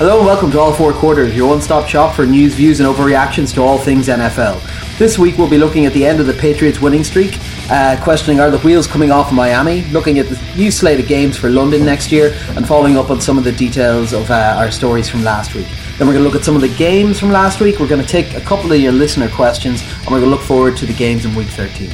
Hello and welcome to All Four Quarters, your one stop shop for news, views, and overreactions to all things NFL. This week we'll be looking at the end of the Patriots winning streak, uh, questioning are the wheels coming off Miami, looking at the new slate of games for London next year, and following up on some of the details of uh, our stories from last week. Then we're going to look at some of the games from last week. We're going to take a couple of your listener questions, and we're going to look forward to the games in week 13.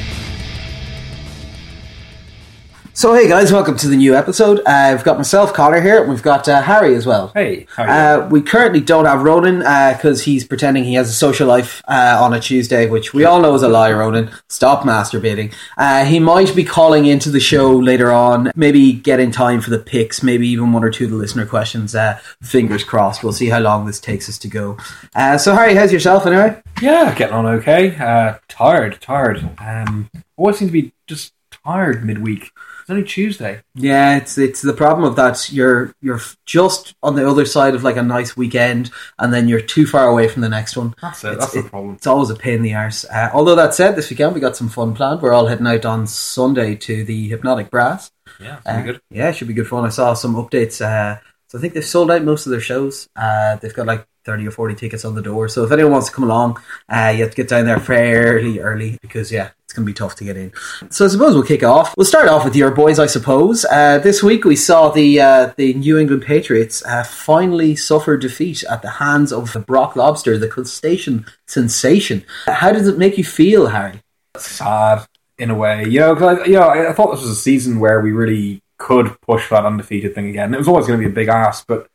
So hey guys, welcome to the new episode. Uh, I've got myself, Connor here, and we've got uh, Harry as well. Hey, how are you? Uh, we currently don't have Ronan because he's pretending he has a social life uh, on a Tuesday, which we all know is a lie. Ronan, stop masturbating. Uh, he might be calling into the show later on. Maybe get in time for the picks. Maybe even one or two of the listener questions. Uh, fingers crossed. We'll see how long this takes us to go. Uh, so Harry, how's yourself anyway? yeah, getting on okay. Uh, tired, tired. Um, always seem to be just tired midweek. It's only Tuesday. Yeah, it's it's the problem of that. You're you're just on the other side of like a nice weekend, and then you're too far away from the next one. That's it. It's- That's the problem. It's always a pain in the arse. Uh, although that said, this weekend we got some fun planned. We're all heading out on Sunday to the Hypnotic Brass. Yeah, Uh, good. Yeah, it should be good fun. I saw some updates. Uh, so I think they've sold out most of their shows. Uh, they've got like 30 or 40 tickets on the door. So if anyone wants to come along, uh, you have to get down there fairly early because, yeah, going to be tough to get in. So I suppose we'll kick off. We'll start off with your boys, I suppose. Uh, this week we saw the uh, the New England Patriots uh, finally suffer defeat at the hands of the Brock Lobster, the crustacean sensation. How does it make you feel, Harry? Sad in a way, you know. Cause I, you know, I, I thought this was a season where we really could push that undefeated thing again. It was always going to be a big ask, but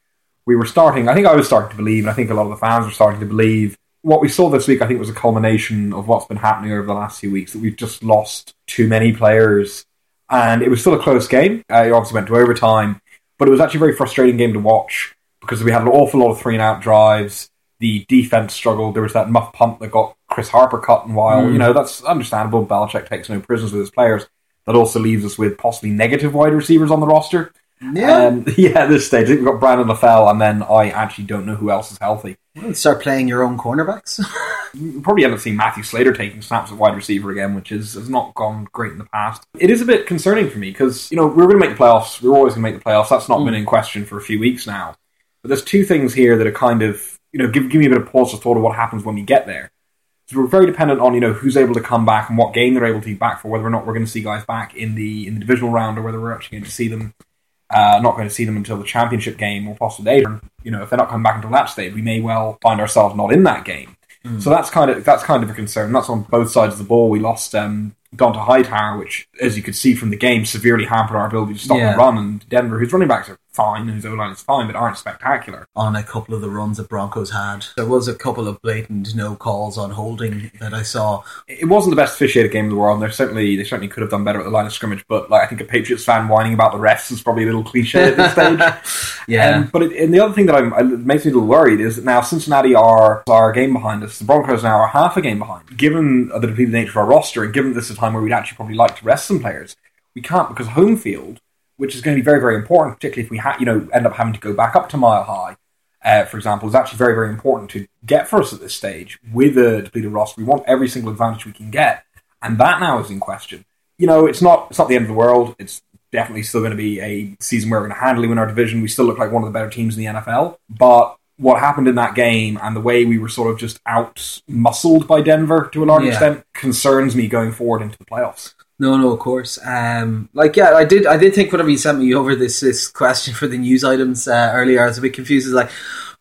we were starting. I think I was starting to believe, and I think a lot of the fans were starting to believe. What we saw this week, I think, was a culmination of what's been happening over the last few weeks. That we've just lost too many players, and it was still a close game. Uh, it obviously went to overtime, but it was actually a very frustrating game to watch because we had an awful lot of three and out drives. The defense struggled. There was that muff punt that got Chris Harper cut and while. Mm. You know, that's understandable. Belichick takes no prisoners with his players. That also leaves us with possibly negative wide receivers on the roster. Um, yeah, at this stage. I think we've got Brandon LaFell, and then I actually don't know who else is healthy. start playing your own cornerbacks. We'll probably end up seeing Matthew Slater taking snaps at wide receiver again, which is, has not gone great in the past. It is a bit concerning for me because, you know, we're going to make the playoffs. We're always going to make the playoffs. That's not been in question for a few weeks now. But there's two things here that are kind of, you know, give, give me a bit of pause for thought of what happens when we get there. So we're very dependent on, you know, who's able to come back and what game they're able to be back for, whether or not we're going to see guys back in the in the divisional round or whether we're actually going to see them uh, not going to see them until the championship game or possibly later. You know, if they're not coming back until that stage, we may well find ourselves not in that game. So that's kind of that's kind of a concern. That's on both sides of the ball. We lost um, Dont'a Hightower, which, as you could see from the game, severely hampered our ability to stop Yeah. the run. And Denver, whose running backs are fine and whose O line is fine, but aren't spectacular. on a couple of the runs that Broncos had. There was a couple of blatant no calls on holding that I saw. It wasn't the best officiated game in the world, and they certainly they certainly could have done better at the line of scrimmage. But like I think a Patriots fan whining about the refs is probably a little cliche at this stage. Yeah. Um, but it, and the other thing that I'm, it makes me a little worried is that now Cincinnati are are a game behind us. The Broncos now are half a game behind. Given the depleted nature of our roster, and given this is time where we'd actually probably like to rest some players, we can't because home field, which is going to be very very important, particularly if we ha- you know end up having to go back up to Mile High. Uh, for example, is actually very, very important to get for us at this stage with a depleted roster. We want every single advantage we can get, and that now is in question. You know, it's not it's not the end of the world. It's definitely still going to be a season where we're going to handily win our division. We still look like one of the better teams in the NFL. But what happened in that game and the way we were sort of just out muscled by Denver to a large Yeah. extent concerns me going forward into the playoffs. No, no, of course. Um, like, yeah, I did. I did think whenever you sent me over this this question for the news items uh, earlier, I was a bit confused. It's like,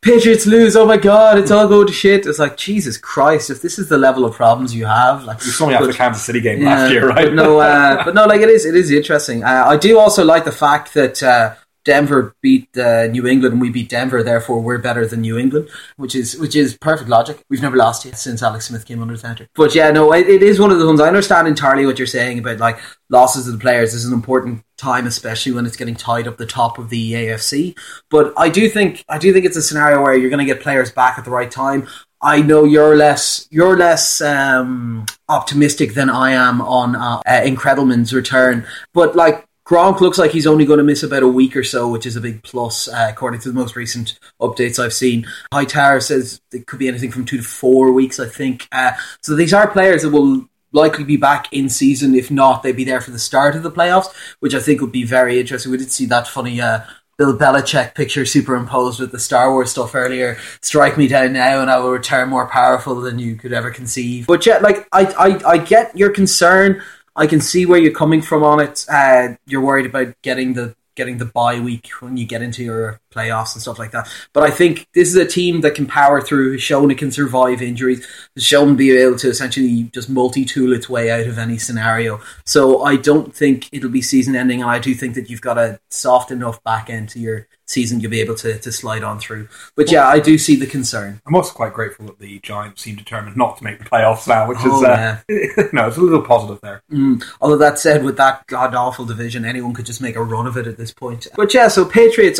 Patriots lose. Oh my god, it's all going to shit. It's like, Jesus Christ, if this is the level of problems you have, like, You saw me after the Kansas City game Yeah, last year, right? But no, uh, but no, like it is, it is interesting. Uh, I do also like the fact that uh, Denver beat uh, New England and we beat Denver, therefore we're better than New England, which is which is perfect logic. We've never lost yet since Alex Smith came under center. But yeah, no, it, it is one of the ones I understand entirely what you're saying about like losses of the players. Is an important time, especially when it's getting tied up the top of the AFC. But I do think I do think it's a scenario where you're going to get players back at the right time. I know you're less you're less um, optimistic than I am on uh, uh, return, but like Gronk looks like he's only going to miss about a week or so, which is a big plus uh, according to the most recent updates I've seen. Hightower says it could be anything from two to four weeks, I think. Uh, so these are players that will likely be back in season. If not, they'd be there for the start of the playoffs, which I think would be very interesting. We did see that funny. Uh, Bill Belichick picture superimposed with the Star Wars stuff earlier. Strike me down now, and I will return more powerful than you could ever conceive. But yeah, like I, I, I get your concern. I can see where you're coming from on it. Uh, you're worried about getting the getting the bye week when you get into your playoffs and stuff like that. But I think this is a team that can power through, shown it can survive injuries, shown be able to essentially just multi tool its way out of any scenario. So I don't think it'll be season ending, and I do think that you've got a soft enough back end to your season you'll be able to, to slide on through. But yeah, I do see the concern. I'm also quite grateful that the Giants seem determined not to make the playoffs now, which oh, is uh, yeah. no, it's a little positive there. Mm. Although that said, with that god awful division, anyone could just make a run of it at this point. But yeah, so Patriots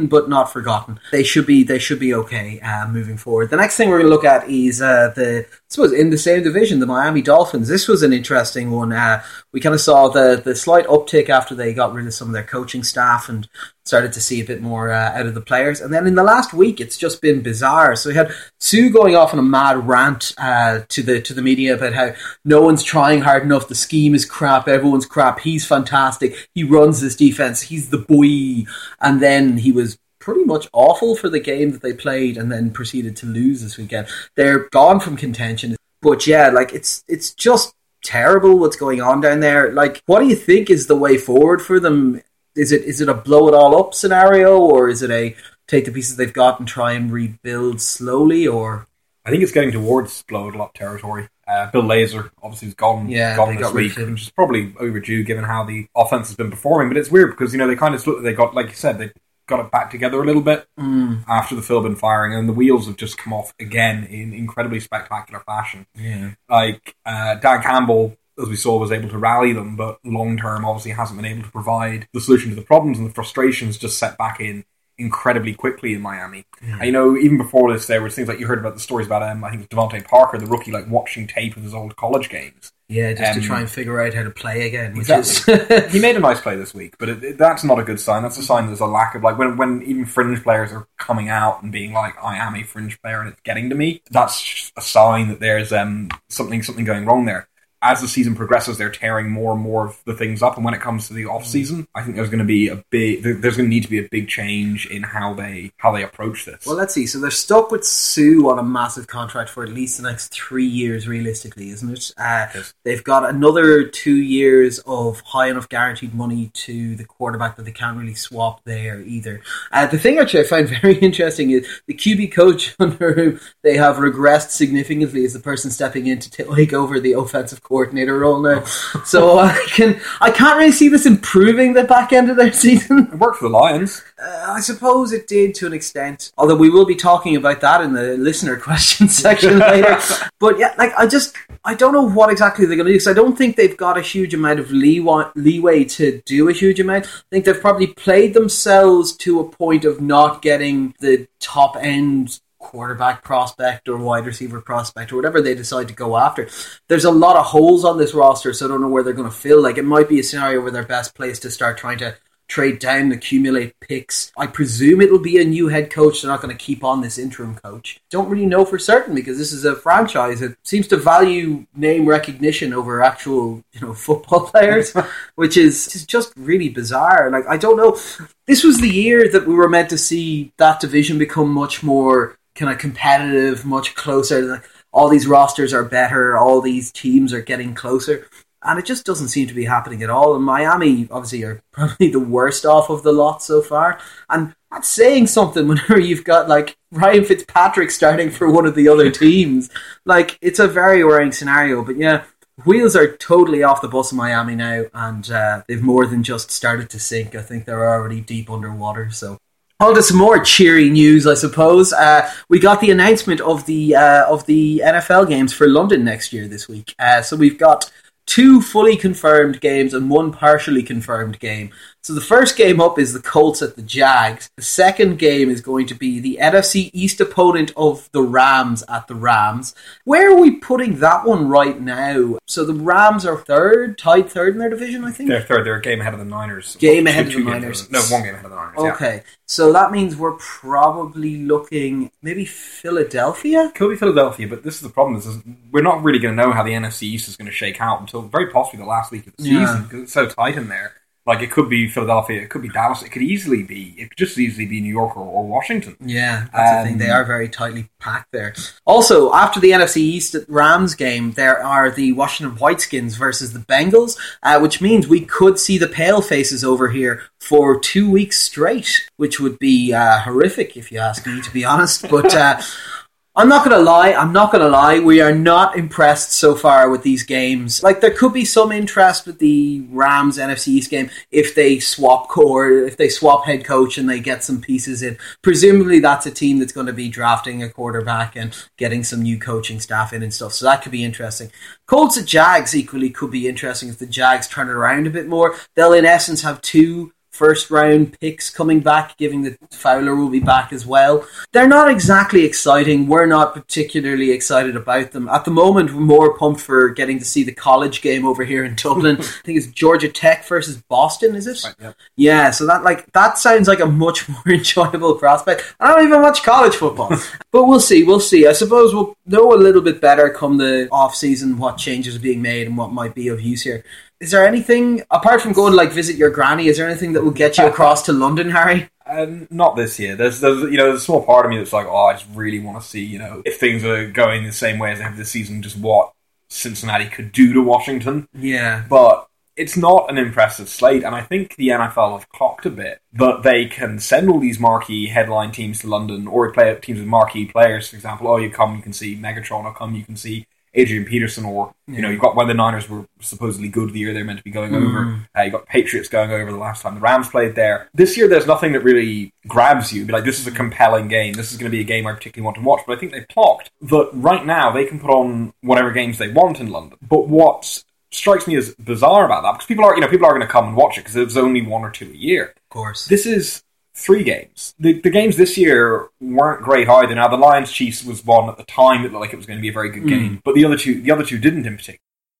undefeated but not forgotten. They should be they should be okay uh, moving forward. The next thing we're going to look at is uh, the suppose in the same division, the Miami Dolphins. This was an interesting one. Uh, we kind of saw the the slight uptick after they got rid of some of their coaching staff and started to see a bit more uh, out of the players. And then in the last week, it's just been bizarre. So we had Suh going off on a mad rant uh, to the to the media about how no one's trying hard enough. The scheme is crap. Everyone's crap. He's fantastic. He runs this defense. He's the boy. And then he was pretty much awful for the game that they played, and then proceeded to lose this weekend. They're gone from contention. But yeah, like it's it's just terrible what's going on down there. Like, what do you think is the way forward for them? Is it is it a blow it all up scenario, or is it a take the pieces they've got and try and rebuild slowly? Or I think it's getting towards blow it all up territory. Uh, Bill Lazor obviously has gone yeah, gone this week, which is probably overdue given how the offense has been performing. But it's weird because you know they kind of look they got like you said they got it back together a little bit mm. after the Philbin firing, and the wheels have just come off again in incredibly spectacular fashion. Yeah. Like uh, Dan Campbell as we saw, was able to rally them, but long term obviously hasn't been able to provide the solution to the problems, and the frustrations just set back in incredibly quickly in Miami. Yeah. You know, even before this, there were things like you heard about the stories about, um, I think DeVante Parker, the rookie, like watching tape of his old college games. Yeah, just um, to try and figure out how to play again. exactly. Is... he made a nice play this week, but it, it, that's not a good sign. That's a sign there's a lack of like when when even fringe players are coming out and being like, "I am a fringe player," and it's getting to me. That's a sign that there's um something something going wrong there as the season progresses, they're tearing more and more of the things up. And when it comes to the off season, I think there's going to be a big, there's going to need to be a big change in how they how they approach this. Well, let's see. So they're stuck with Suh on a massive contract for at least the next three years, realistically, isn't it? Uh, yes. They've got another two years of high enough guaranteed money to the quarterback that they can't really swap there either. Uh, the thing actually I find very interesting is the QB coach under whom they have regressed significantly is the person stepping in to take over the offensive coordinator role now. so I can I can't really see this improving the back end of their season. It worked for the Lions. Uh, I suppose it did to an extent. Although we will be talking about that in the listener questions section later. But yeah, like I just I don't know what exactly they're going to do because I don't think they've got a huge amount of leeway, leeway to do a huge amount. I think they've probably played themselves to a point of not getting the top end quarterback prospect or wide receiver prospect or whatever they decide to go after. There's a lot of holes on this roster, so I don't know where they're going to fill. Like it might be a scenario where they're best placed to start trying to trade down and accumulate picks. I presume it'll be a new head coach. They're not going to keep on this interim coach. Don't really know for certain because this is a franchise that seems to value name recognition over actual, you know, football players, which is, is just really bizarre. Like I don't know. This was the year that we were meant to see that division become much more kind of competitive, much closer. Like, All these rosters are better. All these teams are getting closer, and it just doesn't seem to be happening at all. And Miami, obviously, are probably the worst off of the lot so far, and that's saying something whenever you've got like Ryan Fitzpatrick starting for one of the other teams. Like it's a very worrying scenario. But yeah, wheels are totally off the bus in Miami now, and uh, they've more than just started to sink. I think they're already deep underwater. So on to some more cheery news, I suppose. Uh, we got the announcement of the uh, of the NFL games for London next year this week. Uh, so we've got two fully confirmed games and one partially confirmed game. So the first game up is the Colts at the Jags. The second game is going to be the NFC East opponent of the Rams at the Rams. Where are we putting that one right now? So the Rams are third, tied third in their division, I think. They're third. They're a game ahead of the Niners. Game ahead two, of the Niners. no, one game ahead of the Niners. Okay, yeah. so that means we're probably looking maybe Philadelphia. Could be Philadelphia, but this is the problem: is, is we're not really going to know how the NFC East is going to shake out until very possibly the last week of the season because yeah. it's so tight in there. Like it could be Philadelphia, it could be Dallas, it could easily be, it could just easily be New York or, or Washington. Yeah, that's um, the thing. They um, are very tightly packed there. Also, after the NFC East Rams game, there are the Washington Whiteskins versus the Bengals, uh, which means we could see the Pale Faces over here for two weeks straight, which would be uh, horrific if you ask me, to be honest. But uh, I'm not gonna lie. I'm not gonna lie. We are not impressed so far with these games. Like there could be some interest with the Rams NFC East game if they swap core, if they swap head coach and they get some pieces in. Presumably, that's a team that's going to be drafting a quarterback and getting some new coaching staff in and stuff. So that could be interesting. Colts at Jags equally could be interesting if the Jags turn it around a bit more. They'll in essence have two first round picks coming back, giving that Fowler will be back as well. They're not exactly exciting. We're not particularly excited about them. At the moment, we're more pumped for getting to see the college game over here in Dublin. I think it's Georgia Tech versus Boston, is it? Right, yeah. yeah, so that like that sounds like a much more enjoyable prospect. I don't even watch college football. but we'll see, we'll see. I suppose we'll know a little bit better come the off season what changes are being made and what might be of use here. Is there anything apart from going like visit your granny? Is there anything that will get you across to London, Harry? Um, not this year. There's, there's, you know, there's a small part of me that's like, oh, I just really want to see, you know, if things are going the same way as they have this season, just what Cincinnati could do to Washington. Yeah, but it's not an impressive slate, and I think the NFL have clocked a bit that they can send all these marquee headline teams to London, or play teams with marquee players. For example, oh, you come, you can see Megatron, or come, you can see Adrian Peterson, or you know, you've got when the Niners were supposedly good the year they're meant to be going mm. over. Uh, you got Patriots going over the last time the Rams played there. This year, there's nothing that really grabs you. Be like, this is a compelling game. This is going to be a game I particularly want to watch. But I think they've clocked that right now they can put on whatever games they want in London. But what strikes me as bizarre about that because people are, you know, people are going to come and watch it because there's only one or two a year. Of course, this is three games. The, the games this year weren't great either. Now the Lions Chiefs was one at the time that looked like it was going to be a very good mm. game, but the other two the other two didn't in particular.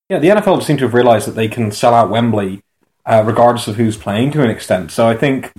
Yeah, the NFL seem to have realised that they can sell out Wembley uh, regardless of who's playing to an extent. So I think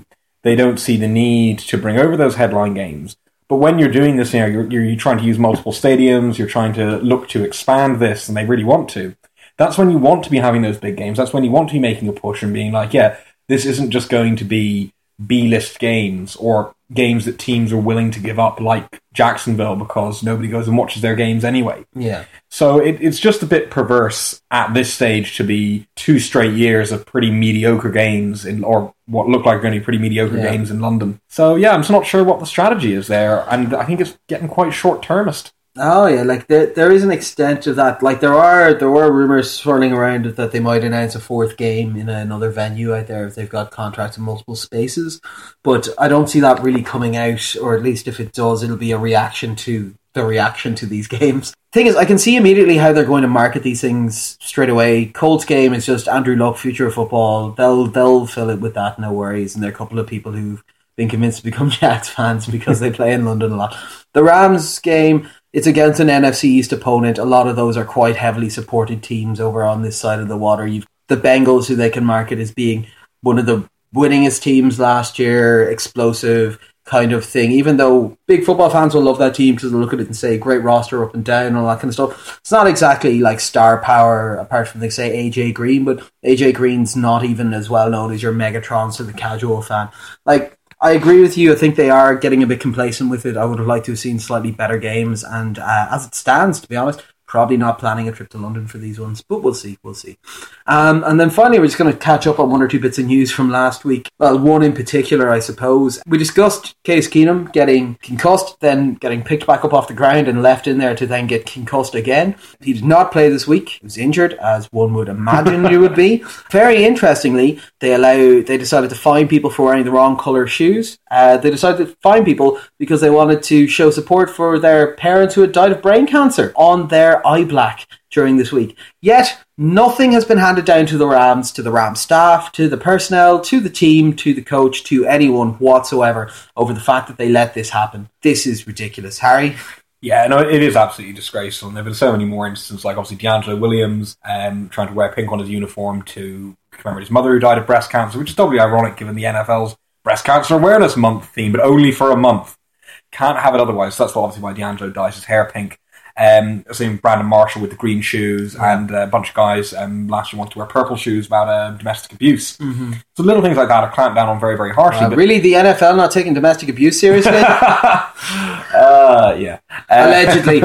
they don't see the need to bring over those headline games. But when you're doing this, you know, you're, you're, you're trying to use multiple stadiums, you're trying to look to expand this, and they really want to. That's when you want to be having those big games. That's when you want to be making a push and being like, yeah, this isn't just going to be B list games or games that teams are willing to give up, like Jacksonville, because nobody goes and watches their games anyway. Yeah. So it, it's just a bit perverse at this stage to be two straight years of pretty mediocre games in, or what look like going to be pretty mediocre yeah. games in London. So yeah, I'm just not sure what the strategy is there, and I think it's getting quite short termist. Oh yeah, like there, there is an extent of that. Like there are there were rumors swirling around that they might announce a fourth game in another venue out there if they've got contracts in multiple spaces. But I don't see that really coming out, or at least if it does, it'll be a reaction to the reaction to these games. Thing is, I can see immediately how they're going to market these things straight away. Colts game is just Andrew Luck, future of football. They'll they'll fill it with that, no worries. And there are a couple of people who've been convinced to become Jets fans because they play in London a lot. The Rams game it's against an NFC East opponent. A lot of those are quite heavily supported teams over on this side of the water. You've the Bengals, who they can market as being one of the winningest teams last year, explosive kind of thing. Even though big football fans will love that team because they'll look at it and say great roster up and down and all that kind of stuff. It's not exactly like star power apart from they say AJ Green, but AJ Green's not even as well known as your Megatrons to the casual fan. Like I agree with you. I think they are getting a bit complacent with it. I would have liked to have seen slightly better games. And uh, as it stands, to be honest, Probably not planning a trip to London for these ones, but we'll see. We'll see. Um, and then finally, we're just going to catch up on one or two bits of news from last week. Well, one in particular, I suppose. We discussed Case Keenum getting concussed, then getting picked back up off the ground and left in there to then get concussed again. He did not play this week. He was injured, as one would imagine you would be. Very interestingly, they allow they decided to fine people for wearing the wrong color shoes. Uh, they decided to fine people because they wanted to show support for their parents who had died of brain cancer on their eye black during this week. Yet, nothing has been handed down to the Rams, to the Rams staff, to the personnel, to the team, to the coach, to anyone whatsoever over the fact that they let this happen. This is ridiculous. Harry? Yeah, no, it is absolutely disgraceful. And there have been so many more instances, like obviously DeAngelo Williams um, trying to wear pink on his uniform to commemorate his mother who died of breast cancer, which is doubly ironic given the NFL's Breast Cancer Awareness Month theme, but only for a month. Can't have it otherwise. So that's obviously why DeAngelo dyes his hair pink. Um, I've seen Brandon Marshall with the green shoes, and a bunch of guys um, last year wanted to wear purple shoes about uh, domestic abuse. Mm-hmm. So little things like that are clamped down on very, very harshly. Uh, but- really, the NFL not taking domestic abuse seriously? uh, yeah. Uh, Allegedly.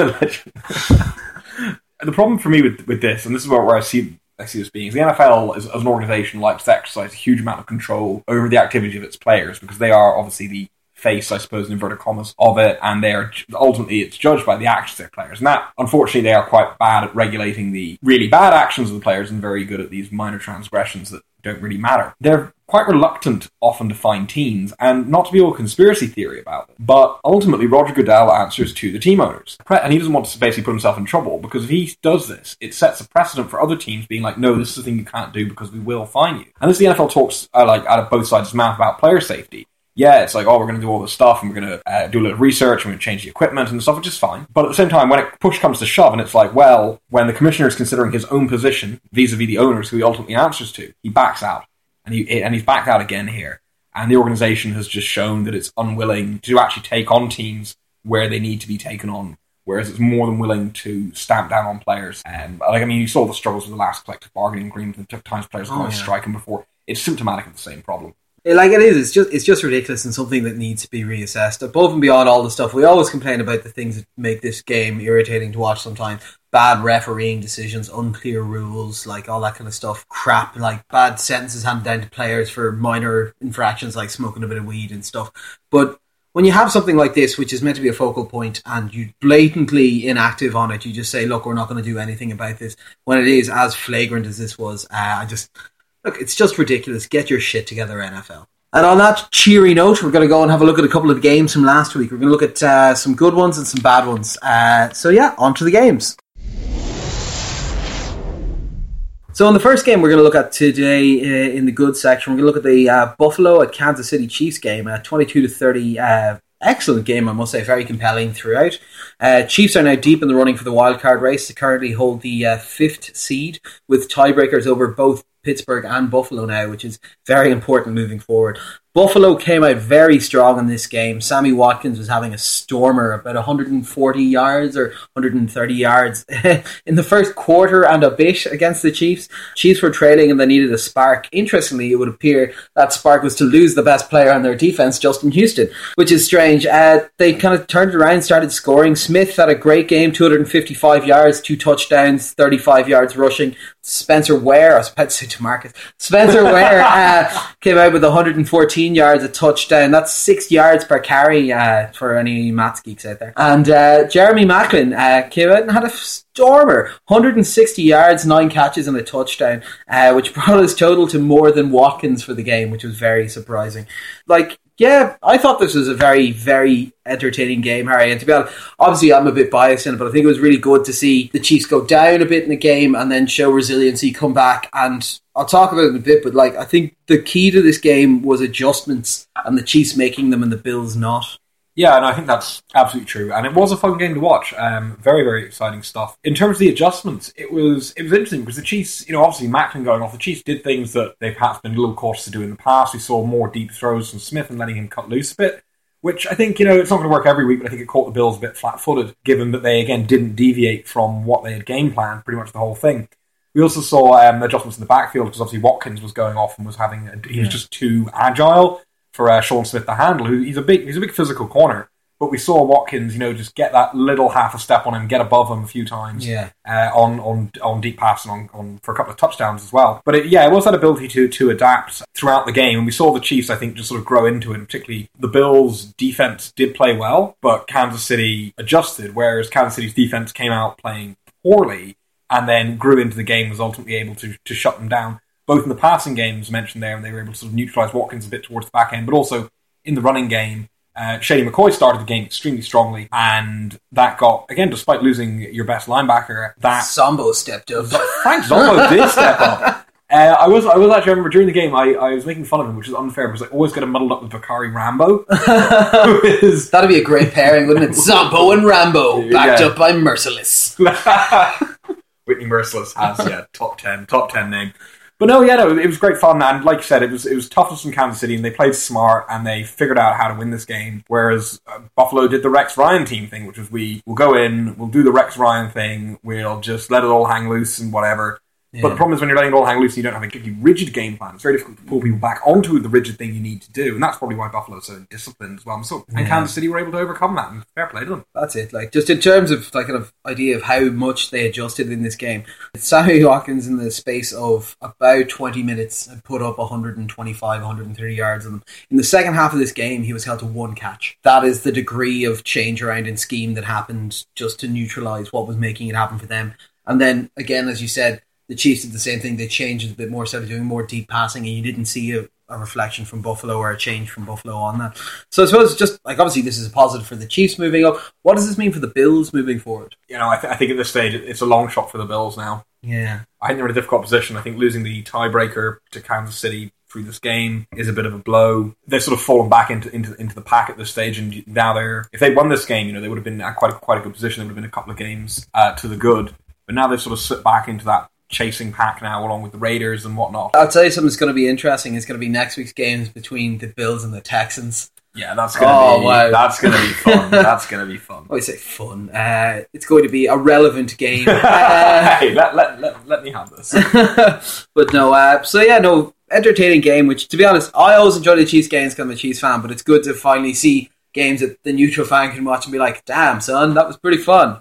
the problem for me with, with this, and this is where, where I see I see this being, is the NFL as, as an organization likes to exercise a huge amount of control over the activity of its players because they are obviously the face, I suppose, in inverted commas, of it, and they are ultimately it's judged by the actions of their players. And that, unfortunately, they are quite bad at regulating the really bad actions of the players and very good at these minor transgressions that don't really matter. They're quite reluctant often to find teams and not to be all conspiracy theory about it. But ultimately, Roger Goodell answers to the team owners. And he doesn't want to basically put himself in trouble because if he does this, it sets a precedent for other teams being like, no, this is a thing you can't do because we will fine you. And this the NFL talks uh, like out of both sides of his mouth about player safety yeah, it's like, oh, we're going to do all this stuff and we're going to uh, do a little research and we're going to change the equipment and stuff, which is fine. But at the same time, when it push comes to shove and it's like, well, when the commissioner is considering his own position vis-a-vis the owners who he ultimately answers to, he backs out. And, he, and he's backed out again here. And the organization has just shown that it's unwilling to actually take on teams where they need to be taken on. Whereas it's more than willing to stamp down on players. And like I mean, you saw the struggles with the last collective bargaining agreement. It took times players going yeah. striking before. It's symptomatic of the same problem. Like it is, it's just it's just ridiculous and something that needs to be reassessed. Above and beyond all the stuff, we always complain about the things that make this game irritating to watch. Sometimes bad refereeing decisions, unclear rules, like all that kind of stuff. Crap, like bad sentences handed down to players for minor infractions like smoking a bit of weed and stuff. But when you have something like this, which is meant to be a focal point, and you blatantly inactive on it, you just say, "Look, we're not going to do anything about this." When it is as flagrant as this was, uh, I just look. It's just ridiculous. Get your shit together, NFL. And on that cheery note, we're going to go and have a look at a couple of the games from last week. We're going to look at uh, some good ones and some bad ones. Uh, so yeah, on to the games. So in the first game we're going to look at today uh, in the good section, we're going to look at the uh, Buffalo at Kansas City Chiefs game, uh, twenty-two to thirty. Uh, excellent game, I must say, very compelling throughout. Uh, Chiefs are now deep in the running for the wild card race. They currently hold the uh, fifth seed with tiebreakers over both Pittsburgh and Buffalo now, which is very important moving forward. Buffalo came out very strong in this game. Sammy Watkins was having a stormer, about 140 yards or 130 yards in the first quarter and a bit against the Chiefs. Chiefs were trailing and they needed a spark. Interestingly, it would appear that spark was to lose the best player on their defense, Justin Houston, which is strange. Uh, they kind of turned around, started scoring. Smith had a great game, 255 yards, two touchdowns, 35 yards rushing. Spencer Ware, I was about to say to Marcus, Spencer Ware uh, came out with 114 yards, a touchdown. That's six yards per carry uh, for any maths geeks out there. And uh, Jeremy Maclin uh, came out and had a stormer 160 yards, nine catches, and a touchdown, uh, which brought his total to more than Watkins for the game, which was very surprising. Like, yeah, I thought this was a very, very entertaining game, Harry. And to be honest, obviously I'm a bit biased in it, but I think it was really good to see the Chiefs go down a bit in the game and then show resiliency, come back. And I'll talk about it in a bit, but like I think the key to this game was adjustments and the Chiefs making them and the Bills not. Yeah, and I think that's absolutely true. And it was a fun game to watch. Um, very, very exciting stuff. In terms of the adjustments, it was it was interesting because the Chiefs, you know, obviously Maclin going off, the Chiefs did things that they've perhaps been a little cautious to do in the past. We saw more deep throws from Smith and letting him cut loose a bit. Which I think, you know, it's not going to work every week, but I think it caught the Bills a bit flat footed, given that they, again, didn't deviate from what they had game planned pretty much the whole thing. We also saw um, adjustments in the backfield because obviously Watkins was going off and was having, a, he was just too agile for uh, Sean Smith to handle, who he's a big, he's a big physical corner. But we saw Watkins, you know, just get that little half a step on him, get above him a few times, Yeah. uh, on on on deep pass and on, on for a couple of touchdowns as well. But it, yeah, it was that ability to to adapt throughout the game, and we saw the Chiefs, I think, just sort of grow into it. And particularly, the Bills' defense did play well, but Kansas City adjusted, whereas Kansas City's defense came out playing poorly and then grew into the game, was ultimately able to to shut them down. Both in the passing games mentioned there, and they were able to sort of neutralize Watkins a bit towards the back end, but also in the running game. Uh, Shady McCoy started the game extremely strongly, and that got again, despite losing your best linebacker, that Sambo stepped up. Frank Zombo did step up. Uh, I was, I was actually I remember during the game, I, I was making fun of him, which is unfair because I always get him muddled up with Bacarri Rambo, is That'd be a great pairing, wouldn't it? Zombo and Rambo, backed Yeah. up by Mercilus. Whitney Mercilus has yeah top ten, top ten name. But no, yeah, no, it was great fun, and like you said, it was it was toughness in Kansas City, and they played smart, and they figured out how to win this game. Whereas uh, Buffalo did the Rex Ryan team thing, which was we will go in, we'll do the Rex Ryan thing, we'll just let it all hang loose and whatever. But the problem is when you're letting it all hang loose and you don't have a rigid game plan, it's very difficult to pull people back onto the rigid thing you need to do. And that's probably why Buffalo's so disciplined as well. So, and Kansas City were able to overcome that, and fair play to them. That's it. Like just in terms of like kind of idea of how much they adjusted in this game. Sammy Watkins in the space of about twenty minutes had put up 125, 130 yards on them. In the second half of this game, he was held to one catch. That is the degree of change around in scheme that happened just to neutralize what was making it happen for them. And then again, as you said, the Chiefs did the same thing. They changed a bit more, started doing more deep passing, and you didn't see a, a reflection from Buffalo or a change from Buffalo on that. So I suppose just like obviously this is a positive for the Chiefs moving up. What does this mean for the Bills moving forward? You know, I, th- I think at this stage it's a long shot for the Bills now. Yeah, I think they're in a difficult position. I think losing the tiebreaker to Kansas City through this game is a bit of a blow. They've sort of fallen back into into, into the pack at this stage, and now they're if they won this game, you know, they would have been at quite a, quite a good position. They would have been a couple of games uh, to the good, but now they've sort of slipped back into that chasing pack now, along with the Raiders and whatnot. I'll tell you something that's going to be interesting. It's going to be next week's games between the Bills and the Texans. Yeah, that's gonna Oh, be wow. that's gonna be fun. that's gonna be fun. I say fun. Uh, it's going to be a relevant game. Uh, hey, let, let, let, let me have this. but no, uh, so yeah, no, entertaining game. Which, to be honest, I always enjoy the Chiefs games because I'm a Chiefs fan. But it's good to finally see games that the neutral fan can watch and be like, "Damn, son, that was pretty fun."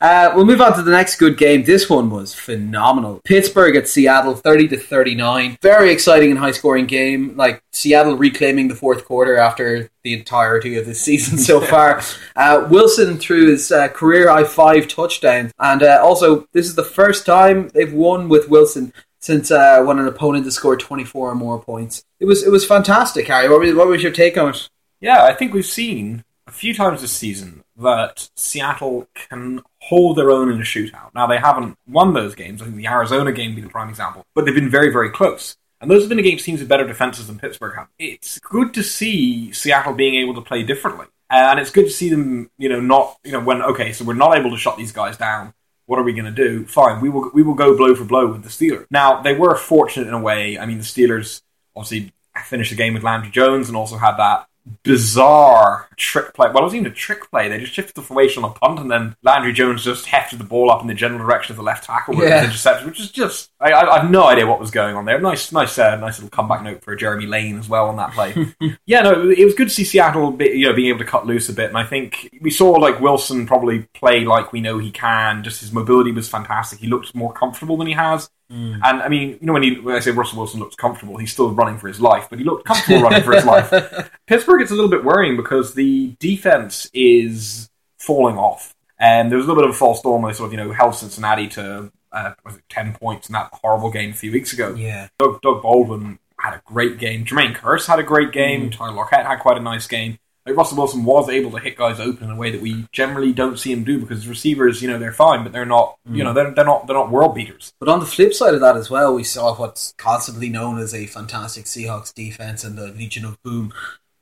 Uh, we'll move on to the next good game. This one was phenomenal. Pittsburgh at Seattle, thirty to thirty-nine. Very exciting and high-scoring game. Like Seattle reclaiming the fourth quarter after the entirety of this season so far. Uh, Wilson threw his uh, career high five touchdowns, and uh, also this is the first time they've won with Wilson since uh, when an opponent has scored twenty-four or more points. It was it was fantastic, Harry. What was, what was your take on it? Yeah, I think we've seen a few times this season that Seattle can hold their own in a shootout. Now, they haven't won those games. I think the Arizona game would be the prime example, but they've been very, very close. And those have been against teams with better defenses than Pittsburgh have. It's good to see Seattle being able to play differently. Uh, and it's good to see them, you know, not, you know, when, okay, so we're not able to shut these guys down. What are we going to do? Fine, we will we will go blow for blow with the Steelers. Now they were fortunate in a way. I mean, the Steelers obviously finished the game with Landry Jones and also had that bizarre trick play. Well, it wasn't even a trick play. They just shifted the formation on a punt, and then Landry Jones just hefted the ball up in the general direction of the left tackle with Yeah. interception, which is just I, I, have no idea what was going on there. Nice, nice, uh, nice little comeback note for Jeremy Lane as well on that play. yeah, no, it was good to see Seattle, be, you know, being able to cut loose a bit, and I think we saw like Wilson probably play like we know he can. Just his mobility was fantastic. He looked more comfortable than he has. And I mean, you know, when, he, when I say Russell Wilson looks comfortable, he's still running for his life, but he looked comfortable running for his life. Pittsburgh, it's a little bit worrying because the defense is falling off. And there was a little bit of a false storm when they sort of, you know, held Cincinnati to uh, was it 10 points in that horrible game a few weeks ago. Yeah. Doug, Doug Baldwin had a great game. Jermaine Kearse had a great game. Tyler Lockett had quite a nice game. Like Russell Wilson was able to hit guys open in a way that we generally don't see him do because receivers, you know, they're fine, but they're not, you know, mm. they're, they're not they're not world beaters. But on the flip side of that as well, we saw what's constantly known as a fantastic Seahawks defense and the Legion of Boom.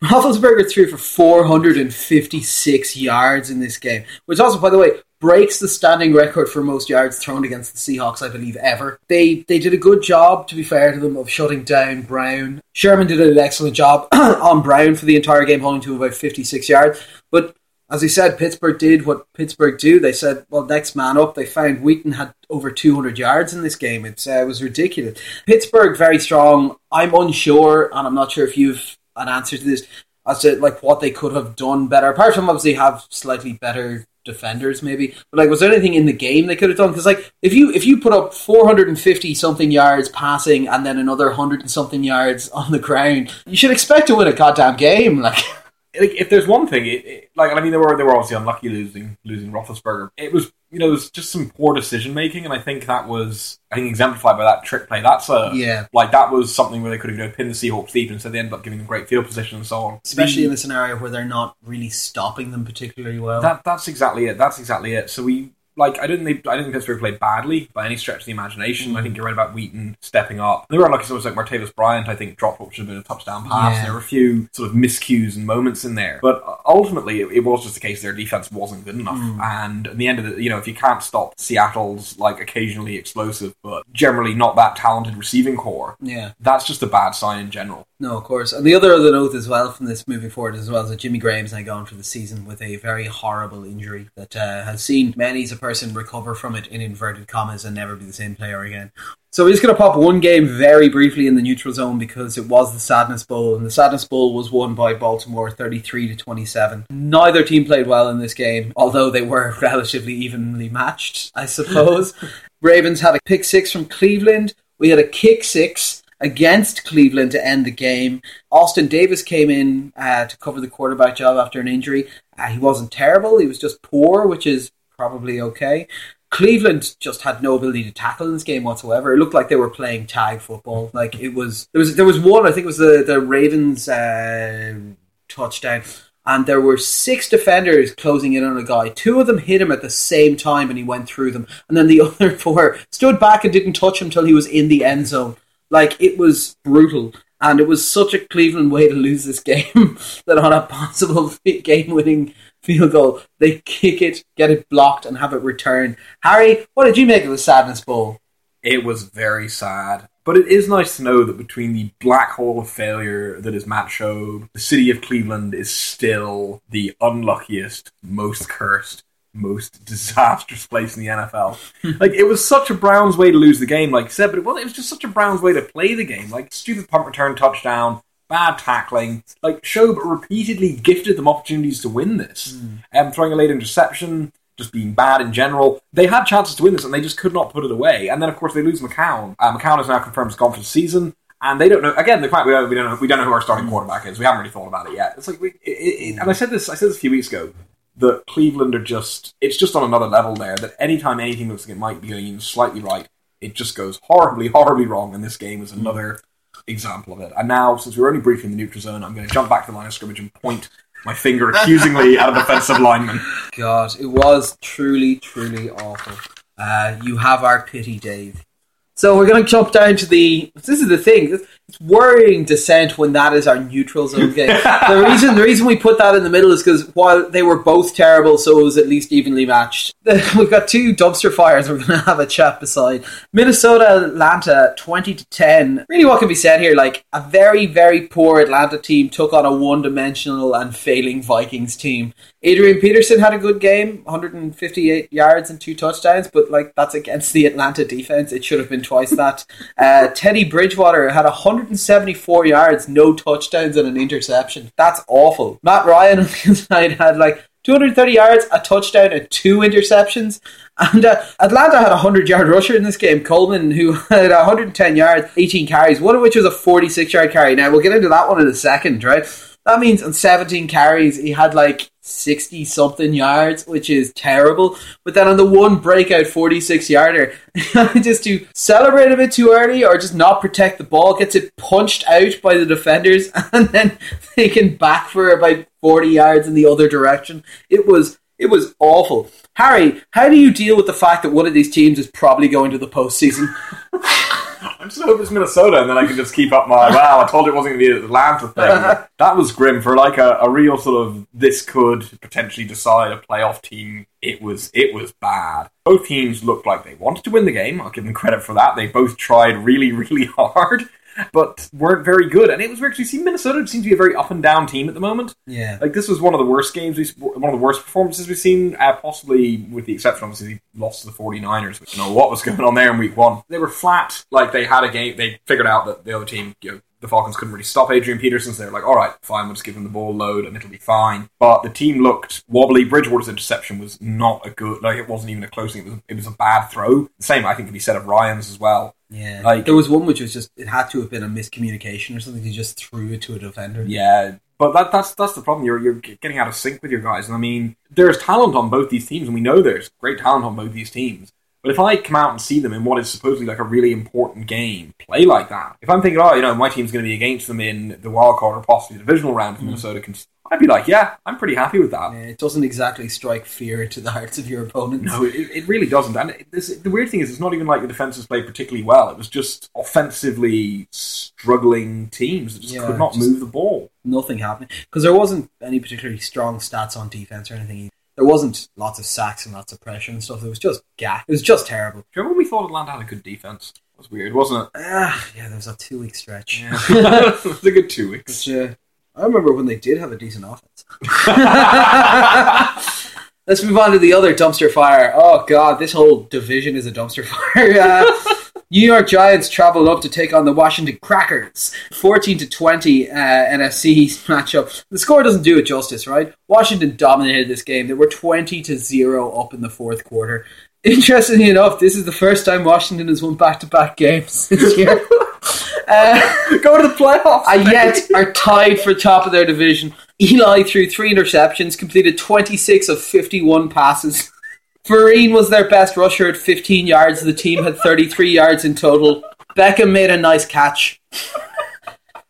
Roethlisberger threw for 456 yards in this game, which also, by the way, breaks the standing record for most yards thrown against the Seahawks, I believe, ever. They they did a good job, to be fair to them, of shutting down Brown. Sherman did an excellent job on Brown for the entire game, holding to about 56 yards. But as I said, Pittsburgh did what Pittsburgh do. They said, well, next man up. They found Wheaton had over 200 yards in this game. It's, uh, it was ridiculous. Pittsburgh, very strong. I'm unsure, and I'm not sure if you've an answer to this, as to like what they could have done better. Apart from obviously have slightly better defenders, maybe. But like, was there anything in the game they could have done? Because like, if you if you put up 450 something yards passing and then another hundred and something yards on the ground, you should expect to win a goddamn game. Like, like if there's one thing, it, it, like I mean, they were they were obviously unlucky losing losing Roethlisberger. It was you know it was just some poor decision making, and I think that was I think exemplified by that trick play. That's a Yeah. like that was something where they could have you know pinned the Seahawks deep, and so they ended up giving them great field position and so on. especially The- in a scenario where they're not really stopping them particularly well. That that's exactly it. That's exactly it. So we like I didn't think I didn't think Pittsburgh played badly by any stretch of the imagination. Mm. I think you're right about Wheaton stepping up. They were unlucky. Someone like Martavis Bryant, I think, dropped what should have been a touchdown pass. Yeah. There were a few sort of miscues and moments in there, but ultimately it, it was just a case their defense wasn't good enough. Mm. And at the end of the, you know, if you can't stop Seattle's like occasionally explosive but generally not that talented receiving core, yeah, that's just a bad sign in general. No, of course. And the other other note as well from this moving forward as well is that Jimmy Graham's now gone for the season with a very horrible injury that uh, has seen many a person recover from it in inverted commas and never be the same player again. So we're just going to pop one game very briefly in the neutral zone because it was the Sadness Bowl, and the Sadness Bowl was won by Baltimore 33 to 27. Neither team played well in this game, although they were relatively evenly matched, I suppose. Ravens had a pick six from Cleveland. We had a kick six against Cleveland to end the game. Austin Davis came in uh, to cover the quarterback job after an injury. Uh, he wasn't terrible, he was just poor, which is probably okay. Cleveland just had no ability to tackle in this game whatsoever. It looked like they were playing tag football. Like it was there was there was one I think it was the the Ravens uh, touchdown and there were six defenders closing in on a guy. Two of them hit him at the same time and he went through them. And then the other four stood back and didn't touch him till he was in the end zone. Like it was brutal, and it was such a Cleveland way to lose this game that on a possible game-winning field goal, they kick it, get it blocked, and have it returned. Harry, what did you make of the Sadness Bowl? It was very sad. But it is nice to know that between the black hole of failure that is Matt Schaub, the city of Cleveland is still the unluckiest, most cursed, most disastrous place in the NFL. like it was such a Browns way to lose the game, like you said, but it was, it was just such a Browns way to play the game. Like stupid punt return touchdown, bad tackling. Like Schaub repeatedly gifted them opportunities to win this. Mm. Um, throwing a late interception, just being bad in general. They had chances to win this and they just could not put it away. And then of course they lose McCown. Uh, McCown is now confirmed as gone for the season. And they don't know. Again, the fact we don't, we don't know. We don't know who our starting quarterback is. We haven't really thought about it yet. It's like we. It, it, and I said this. I said this a few weeks ago that Cleveland are just it's just on another level there. That anytime anything looks like it might be going slightly right, it just goes horribly, horribly wrong. And this game is another example of it. And now, since we're only briefly in the neutral zone, I'm going to jump back to the line of scrimmage and point my finger accusingly at a defensive lineman. God, it was truly, truly awful. Uh, you have our pity, Dave. So we're going to jump down to the. This is the thing it's worrying descent when that is our neutral zone game. the reason the reason we put that in the middle is because while they were both terrible, so it was at least evenly matched. We've got two dumpster fires. We're going to have a chat beside Minnesota Atlanta twenty to ten. Really, what can be said here? Like a very very poor Atlanta team took on a one dimensional and failing Vikings team. Adrian Peterson had a good game, 158 yards and two touchdowns, but like that's against the Atlanta defense. It should have been twice that. Uh, Teddy Bridgewater had a 174 yards, no touchdowns, and an interception. That's awful. Matt Ryan on the side had like 230 yards, a touchdown, and two interceptions. And uh, Atlanta had a 100 yard rusher in this game, Coleman, who had 110 yards, 18 carries, one of which was a 46 yard carry. Now, we'll get into that one in a second, right? That means on 17 carries, he had like 60 something yards, which is terrible. But then on the one breakout 46 yarder, just to celebrate a bit too early or just not protect the ball, gets it punched out by the defenders and then they can back for about 40 yards in the other direction. It was it was awful. Harry, how do you deal with the fact that one of these teams is probably going to the postseason? I'm just hoping it's Minnesota, and then I can just keep up my. Wow, I told you it wasn't going to be an Atlanta thing. that was grim for like a, a real sort of this could potentially decide a playoff team. It was it was bad. Both teams looked like they wanted to win the game. I'll give them credit for that. They both tried really really hard but weren't very good. And it was weird to see Minnesota seemed to be a very up and down team at the moment. Yeah, like this was one of the worst games, we one of the worst performances we've seen, uh, possibly with the exception, obviously, lost to the 49ers, which you know what was going on there in week one. They were flat, like they had a game, they figured out that the other team, you know, the Falcons couldn't really stop Adrian Peterson, so they were like, all right, fine, we'll just give him the ball load and it'll be fine. But the team looked wobbly. Bridgewater's interception was not a good, like, it wasn't even a close thing. It was, it was a bad throw. The same, I think, can be said of Ryan's as well. Yeah. Like, there was one which was just, it had to have been a miscommunication or something. He just threw it to a defender. Yeah. But that, that's that's the problem. You're you're getting out of sync with your guys. And I mean, there's talent on both these teams, and we know there's great talent on both these teams. But if I come out and see them in what is supposedly like a really important game, play like that. If I'm thinking, oh, you know, my team's going to be against them in the wild card or possibly the divisional round, if Mm. Minnesota can, I'd be like, yeah, I'm pretty happy with that. Yeah, it doesn't exactly strike fear into the hearts of your opponents. No, it, it really doesn't. And it, this, the weird thing is, it's not even like the defenses played particularly well. It was just offensively struggling teams that just Yeah, could not just- move the ball. nothing happening because there wasn't any particularly strong stats on defense or anything. There wasn't lots of sacks and lots of pressure and stuff. It was just gap. It was just terrible. Do you remember when we thought Atlanta had a good defense? It was weird, wasn't it? Ah, yeah, there was a two week stretch. Yeah. it was a good two weeks. But, uh, I remember when they did have a decent offense. Let's move on to the other dumpster fire. Oh god, this whole division is a dumpster fire. Uh, New York Giants travel up to take on the Washington Crackers. 14 to 20 uh, NFC matchup. The score doesn't do it justice, right? Washington dominated this game. They were 20 to 0 up in the fourth quarter. Interestingly enough, this is the first time Washington has won back to back games this year. Uh, Go to the playoffs. and yet are tied for top of their division. Eli threw three interceptions, completed 26 of 51 passes. Vereen was their best rusher at 15 yards. The team had 33 yards in total. Beckham made a nice catch.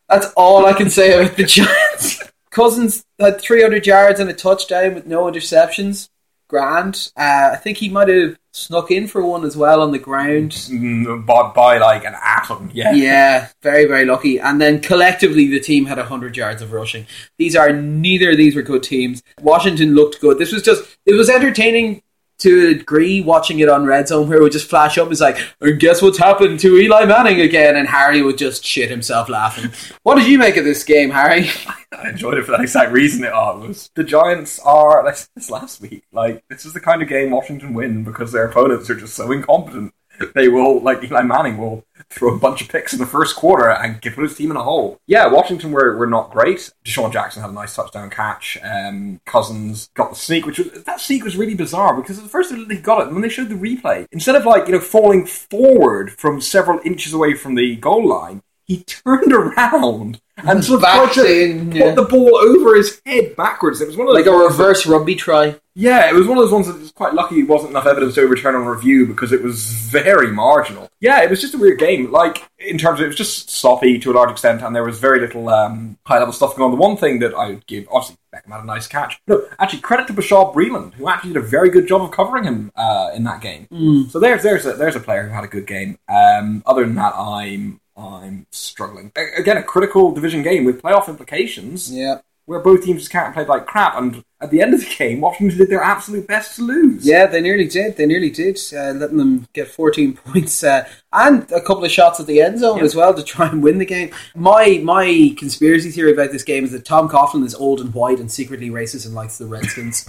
That's all I can say about the Giants. Cousins had 300 yards and a touchdown with no interceptions. Grand. Uh, I think he might have snuck in for one as well on the ground. Mm, by, by like an atom. Yeah. Yeah, very, very lucky. And then collectively, the team had 100 yards of rushing. These are, neither of these were good teams. Washington looked good. This was just, it was entertaining to a degree watching it on Red Zone where it would just flash up. It's like, guess what's happened to Eli Manning again? And Harry would just shit himself laughing. What did you make of this game, Harry? I enjoyed it for that exact reason. It oh, all was the Giants are like this last week. Like this is the kind of game Washington win because their opponents are just so incompetent. They will like Eli Manning will throw a bunch of picks in the first quarter and get put his team in a hole. Yeah, Washington were, were not great. DeSean Jackson had a nice touchdown catch. Um, Cousins got the sneak, which was that sneak was really bizarre because at the first they got it and when they showed the replay, instead of like you know falling forward from several inches away from the goal line, he turned around and sort of Backed in, put yeah. the ball over his head backwards. It was one of Like a reverse rugby try. Yeah, it was one of those ones that was quite lucky it wasn't enough evidence to overturn on review because it was very marginal. Yeah, it was just a weird game. Like, in terms of, it was just sloppy to a large extent, and there was very little um, high level stuff going on. The one thing that I would give, obviously, Beckham had a nice catch. No, actually, credit to Bashaud Breeland, who actually did a very good job of covering him uh, in that game. So there's, there's, a, there's a player who had a good game. Um, other than that, I'm. I'm struggling. Again, a critical division game with playoff implications Yeah. Where both teams just can't play like crap. And at the end of the game, Washington did their absolute best to lose. Yeah, they nearly did. They nearly did, uh, letting them get 14 points uh, and a couple of shots at the end zone Yeah. as well to try and win the game. My my conspiracy theory about this game is that Tom Coughlin is old and white and secretly racist and likes the Redskins.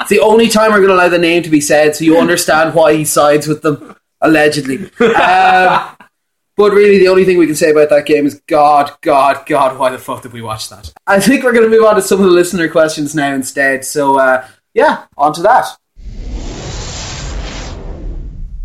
it's the only time we're going to allow the name to be said, so you understand why he sides with them, allegedly. Um, but really, the only thing we can say about that game is God, God, God, why the fuck did we watch that? I think we're going to move on to some of the listener questions now instead. So, uh, yeah, on to that.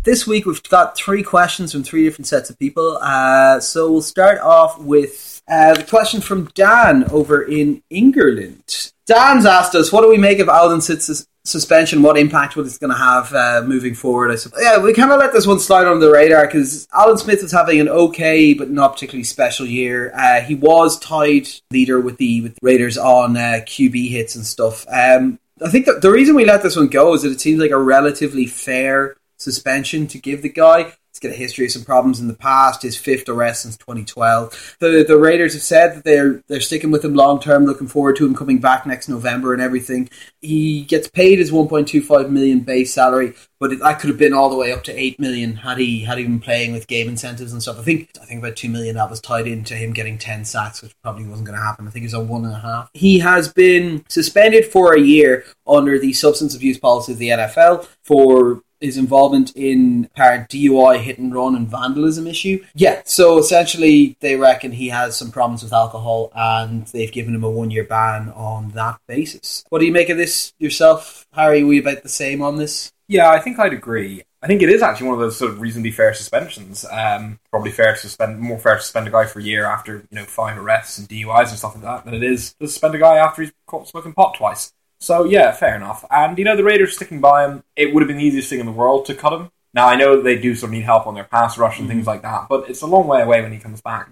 This week we've got three questions from three different sets of people. Uh, so we'll start off with uh, the question from Dan over in England. Dan's asked us, "What do we make of Aldon Smith's suspension? What impact what it's going to have uh, moving forward?" I suppose. Yeah, we kind of let this one slide under the radar because Aldon Smith was having an okay but not particularly special year. Uh, he was tied leader with the with the Raiders on uh, QB hits and stuff. Um, I think that the reason we let this one go is that it seems like a relatively fair suspension to give the guy. He's got a history of some problems in the past. His fifth arrest since 2012. The the Raiders have said that they're they're sticking with him long term. Looking forward to him coming back next November and everything. He gets paid his 1.25 million base salary, but it, that could have been all the way up to 8 million had he had he been playing with game incentives and stuff. I think I think about 2 million that was tied into him getting 10 sacks, which probably wasn't going to happen. I think he's on one and a half. He has been suspended for a year under the substance abuse policy of the NFL for his involvement in apparent DUI, hit and run, and vandalism issue. Yeah, so essentially they reckon he has some problems with alcohol, and they've given him a one year ban on that basis. What do you make of this yourself, Harry? Are we about the same on this? Yeah, I think I'd agree. I think it is actually one of those sort of reasonably fair suspensions. Um, probably fair to suspend, more fair to suspend a guy for a year after you know five arrests and DUIs and stuff like that than it is to suspend a guy after he's caught smoking pot twice. So yeah, fair enough. And you know the Raiders sticking by him. It would have been the easiest thing in the world to cut him Now I know they do sort of need help on their pass rush and Mm-hmm. things like that, but it's a long way away when he comes back.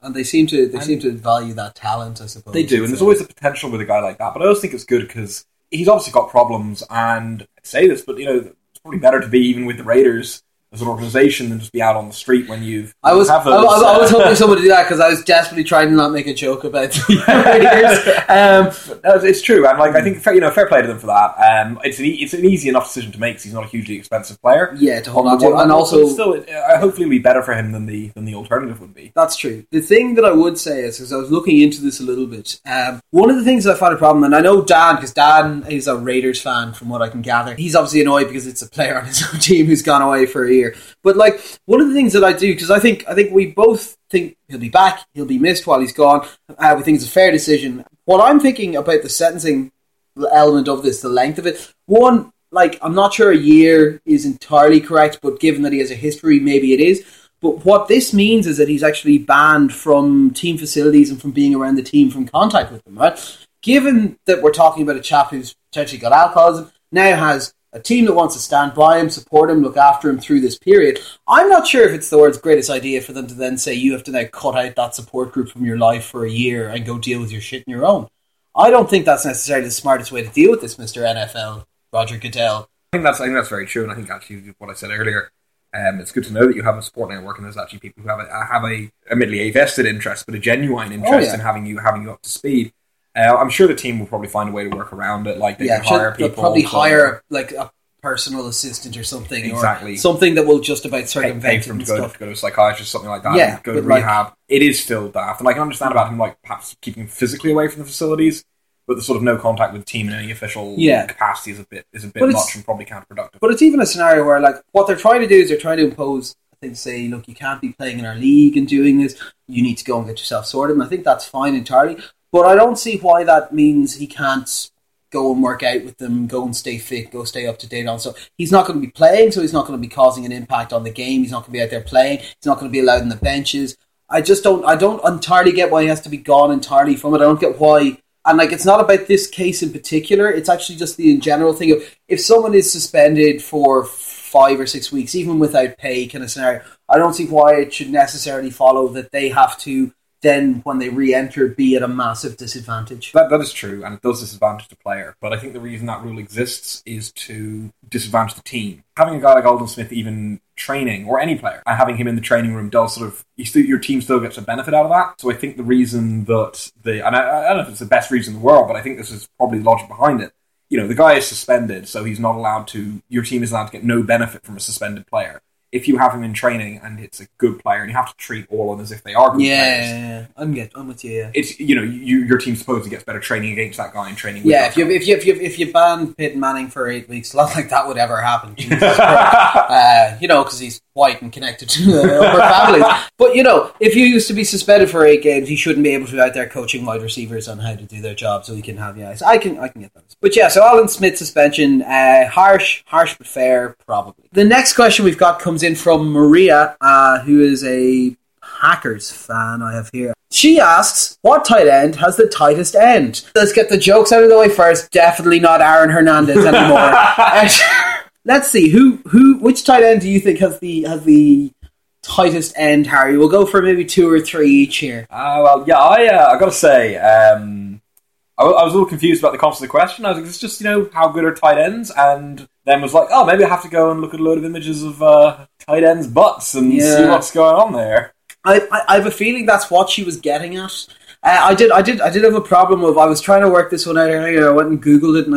And they seem to they seem to value that talent, I suppose. They do, and there's always the potential with a guy like that. But I always think it's good because he's obviously got problems, and I say this, but you know, it's probably better to be even with the Raiders as an organization than just be out on the street when you've. I was have those, was- I was hoping someone would do that because I was desperately trying to not make a joke about the Um, No, it's- true, and like I think fair- you know, fair play to them for that. Um, it's an e- it's an easy enough decision to make because he's not a hugely expensive player. yeah, to hold On on to, and also still, it, uh, hopefully, it'll be better for him than the than the alternative would be. That's true. The thing that I would say is, because I was looking into this a little bit, um, one of the things that I found a problem, and I know Dan, because Dan is a Raiders fan from what I can gather, he's obviously annoyed because it's a player on his own team who's gone away for a year. But like, one of the things that I do, because I think, I think we both think he'll be back, he'll be missed while he's gone, uh, we think it's a fair decision. What I'm thinking about the sentencing element of this, the length of it, one, like, I'm not sure a year is entirely correct, but given that he has a history, maybe it is. But what this means is that he's actually banned from team facilities and from being around the team from contact with them, right? Given that we're talking about a chap who's potentially got alcoholism, now has a team that wants to stand by him, support him, look after him through this period, I'm not sure if it's the world's greatest idea for them to then say you have to now cut out that support group from your life for a year and go deal with your shit on your own. I don't think that's necessarily the smartest way to deal with this, Mr. NFL, Roger Goodell. I think that's I think that's very true, and I think actually what I said earlier. Um, it's good to know that you have a support network, and there's actually people who have a have a admittedly a vested interest, but a genuine interest yeah. in having you having you up to speed. Uh, I'm sure the team will probably find a way to work around it. Like they yeah, can hire should- they'll people. probably hire like a personal assistant or something, Exactly. or something that will just about circumvent pay it for him to go, to go to a psychiatrist, something like that. Yeah, go to but like- rehab. it is still daft, and I can understand about him like perhaps keeping physically away from the facilities, but the sort of no contact with the team in any official Yeah. capacity is a bit is a bit much and probably counterproductive. But it's even a scenario where, like, what they're trying to do is they're trying to impose. I think say, look, you can't be playing in our league and doing this. You need to go and get yourself sorted. And I think that's fine entirely. But I don't see why that means he can't go and work out with them, go and stay fit, go stay up to date on. So he's not going to be playing, so he's not going to be causing an impact on the game. He's not going to be out there playing. He's not going to be allowed in the benches. I just don't. I don't entirely get why he has to be gone entirely from it. I don't get why. And like, it's not about this case in particular. It's actually just the in general thing of if someone is suspended for five or six weeks, even without pay, kind of scenario. I don't see why it should necessarily follow that they have to then, when they re-enter, be at a massive disadvantage. That, that is true, and it does disadvantage the player. But I think the reason that rule exists is to disadvantage the team. Having a guy like Aldon Smith even training, or any player, and having him in the training room does sort of you still, your team still gets a benefit out of that. So I think the reason that the and I, I don't know if it's the best reason in the world, but I think this is probably the logic behind it. You know, the guy is suspended, so he's not allowed to. Your team is allowed to get no benefit from a suspended player. If you have him in training and it's a good player, and you have to treat all of them as if they are good players, Yeah, I'm get, I'm with you. Yeah, it's you know you, your team supposedly gets better training against that guy and training. With yeah. If you if you if you if you ban Peyton Manning for eight weeks, not like that would ever happen. Jesus uh, you know, because he's white and connected to the upper families. But you know, if you used to be suspended for eight games, you shouldn't be able to be out there coaching wide receivers on how to do their job, so he can have yeah. So I can I can get that. But yeah, so Aldon Smith suspension, uh, harsh, harsh but fair, probably. The next question we've got comes in from Maria, uh, who is a Hackers fan. I have here. She asks, "What tight end has the tightest end?" Let's get the jokes out of the way first. Definitely not Aaron Hernandez anymore. Let's see who who which tight end do you think has the has the tightest end, Harry? We'll go for maybe two or three each here. Uh, well, yeah, I uh, I gotta say, um, I, I was a little confused about the concept of the question. I was like, it's just you know how good are tight ends, and then was like, oh, maybe I have to go and look at a load of images of uh, tight ends' butts and see what's going on there. I, I I have a feeling that's what she was getting at. Uh, I did, I did, I did have a problem of. I was trying to work this one out earlier. I went and googled it, and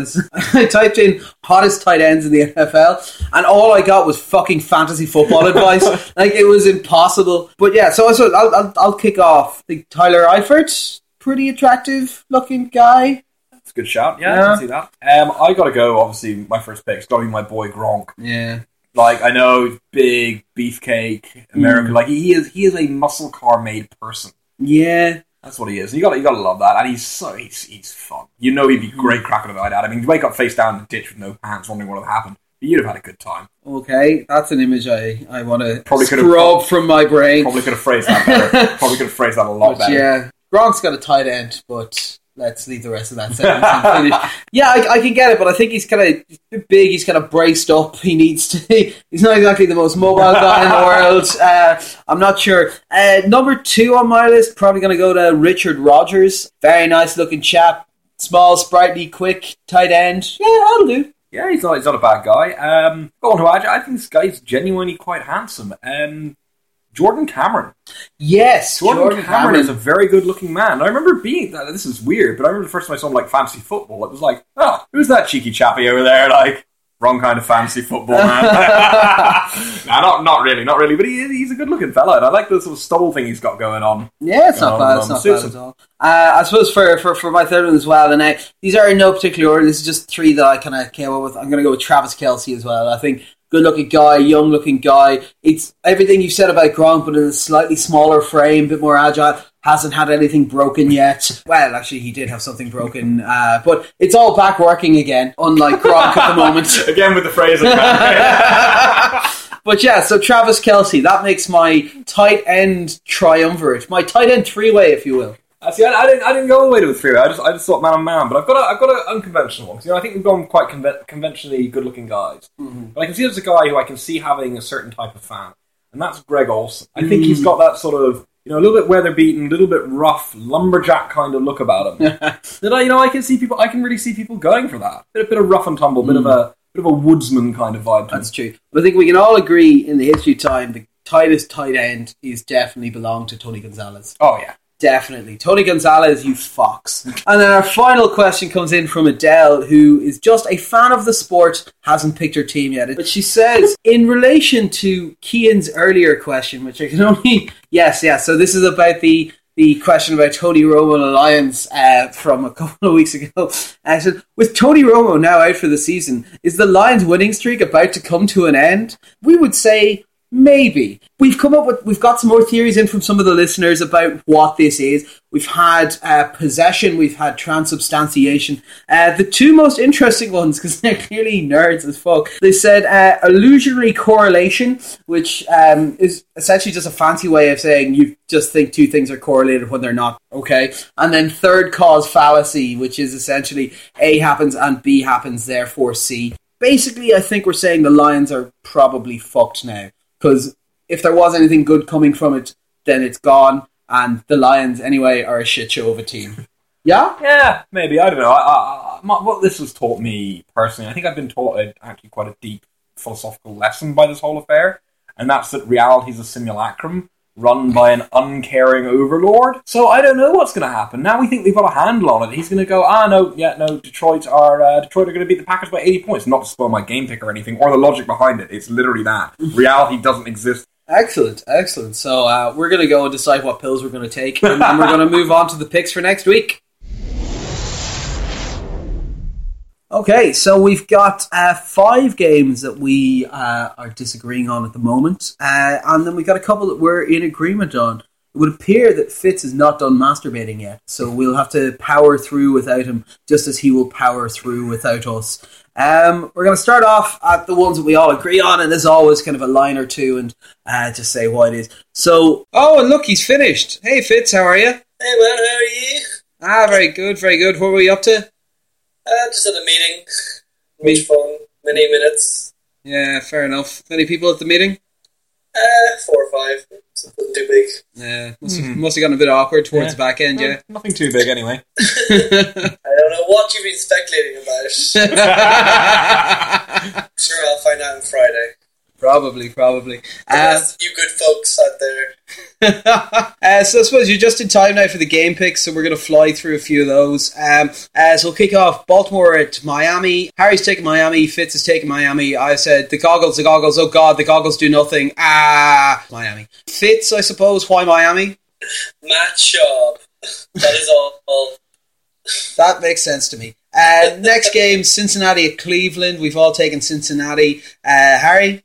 I typed in hottest tight ends in the NFL, and all I got was fucking fantasy football advice. Like it was impossible. But yeah, so I so I'll, I'll, I'll kick off. I think Tyler Eifert, pretty attractive looking guy. It's a good shout. Yeah, I Yeah. can see that. Um, I gotta go. Obviously, my first pick's gotta be my boy Gronk. Yeah, Like I know, big beefcake American. Mm. Like he is, he is a muscle car made person. yeah. That's what he is. You got you got to love that, and he's so he's, he's fun. You know, he'd be great cracking about that. I mean, you wake up face down in the ditch with no pants, wondering what had happened. But you'd have had a good time. Okay, that's an image I, I want to Probably could've- scrub from my brain. Probably could have phrased that better. Probably could have phrased that a lot But better. yeah, Gronk's got a tight end, but let's leave the rest of that sentence. yeah, I, I can get it, but I think he's kind of big. He's kind of braced up. He needs to. He's not exactly the most mobile guy in the world. Uh, I'm not sure. Uh, number two on my list, probably going to go to Richard Rodgers. Very nice looking chap. Small, sprightly, quick, tight end. Yeah, that'll do. Yeah, he's not, he's not a bad guy. Um, go on to add, I think this guy's genuinely quite handsome. Um, Jordan Cameron. Yes, Jordan, Jordan Cameron, Cameron. is a very good looking man. I remember being that. This is weird, but I remember the first time I saw him like fantasy football. It was like, oh, who's that cheeky chappy over there? Like, wrong kind of fantasy football man. nah, not not really, not really. But he, he's a good looking fella, and I like the sort of stubble thing he's got going on. Yeah, it's not Um, bad. It's um, not suits bad at all. Uh, I suppose for, for, for my third one as well, and I, these are in no particular order. This is just three that I kind of came up with. I'm going to go with Travis Kelce as well. I think good looking guy, young looking guy. It's everything you've said about Gronk, but in a slightly smaller frame, a bit more agile. Hasn't had anything broken yet. Well, actually, he did have something broken, uh, but it's all back working again. Unlike Gronk at the moment. Again with the phrase. But yeah, so Travis Kelce, that makes my tight end triumvirate, my tight end three way, if you will. Uh, see, I, I didn't. I didn't go all the way to the three. I just. I just thought man on man. But I've got. A, I've got an unconventional one. 'Cause, you know, I think we've gone quite conven- conventionally good-looking guys. Mm-hmm. But I can see there's a guy who I can see having a certain type of fan, and that's Greg Olsen. I think he's mm. got that sort of. You know, a little bit weather beaten, a little bit rough, lumberjack kind of look about him. that I, you know, I can see people. I can really see people going for that. Bit, bit of rough and tumble, bit of mm. a bit of a woodsman kind of vibe. That's true. But I think we can all agree in the history of time, the tightest tight end is definitely belonged to Tony Gonzalez. Oh yeah. Definitely. Tony Gonzalez, you fox. And then our final question comes in from Adele, who is just a fan of the sport, hasn't picked her team yet. But she says, in relation to Kean's earlier question, which I can only. Yes, yes. So this is about the. The question about Tony Romo and Lions uh, from a couple of weeks ago. I said, with Tony Romo now out for the season, is the Lions winning streak about to come to an end? We would say Maybe. We've come up with, we've got some more theories in from some of the listeners about what this is. We've had uh, possession, we've had transubstantiation. Uh, the two most interesting ones, because they're clearly nerds as fuck, they said uh, illusionary correlation, which um, is essentially just a fancy way of saying you just think two things are correlated when they're not, okay? And then third cause fallacy, which is essentially A happens and B happens, therefore C. Basically, I think we're saying the Lions are probably fucked now because if there was anything good coming from it, then it's gone. And the Lions, anyway, are a shit show of a team. Yeah, Yeah, maybe. I don't know. I, I, my, what this has taught me personally, I think I've been taught a, actually quite a deep philosophical lesson by this whole affair, and that's that reality is a simulacrum run by an uncaring overlord. So I don't know what's going to happen. Now we think we've got a handle on it. He's going to go, ah, no, yeah, no, Detroit are uh, Detroit are going to beat the Packers by 80 points. Not to spoil my game pick or anything, or the logic behind it. It's literally that. Reality doesn't exist. excellent, excellent. So uh, we're going to go and decide what pills we're going to take, and then we're going to move on to the picks for next week. Okay, so we've got uh, five games that we uh, are disagreeing on at the moment, uh, and then we've got a couple that we're in agreement on. It would appear that Fitz is not done masturbating yet, so we'll have to power through without him, just as he will power through without us. Um, we're going to start off at the ones that we all agree on, and there's always kind of a line or two, and uh, just say what it is. So, oh, and look, he's finished. Hey, Fitz, how are you? Hey man, how are you? Ah, very good, very good. What were we up to? Uh, just at a meeting. Me- Much fun. Many minutes. Yeah, fair enough. Many people at the meeting? Uh, four or five. Something too big. Yeah, must have, must have gotten a bit awkward towards Yeah. the back end, yeah. Nothing too big anyway. I don't know what you've been speculating about. sure, I'll find out on Friday. Probably, probably. Uh, you good folks out there. uh, so I suppose you're just in time now for the game picks, so we're going to fly through a few of those. Um, uh, so we'll kick off Baltimore at Miami. Harry's taking Miami. Fitz is taking Miami. I said the goggles, the goggles. Oh God, the goggles do nothing. Ah, Miami. Fitz, I suppose. Why Miami? Matt Schaub. That is all. all. That makes sense to me. Uh, next game, Cincinnati at Cleveland. We've all taken Cincinnati. Uh, Harry.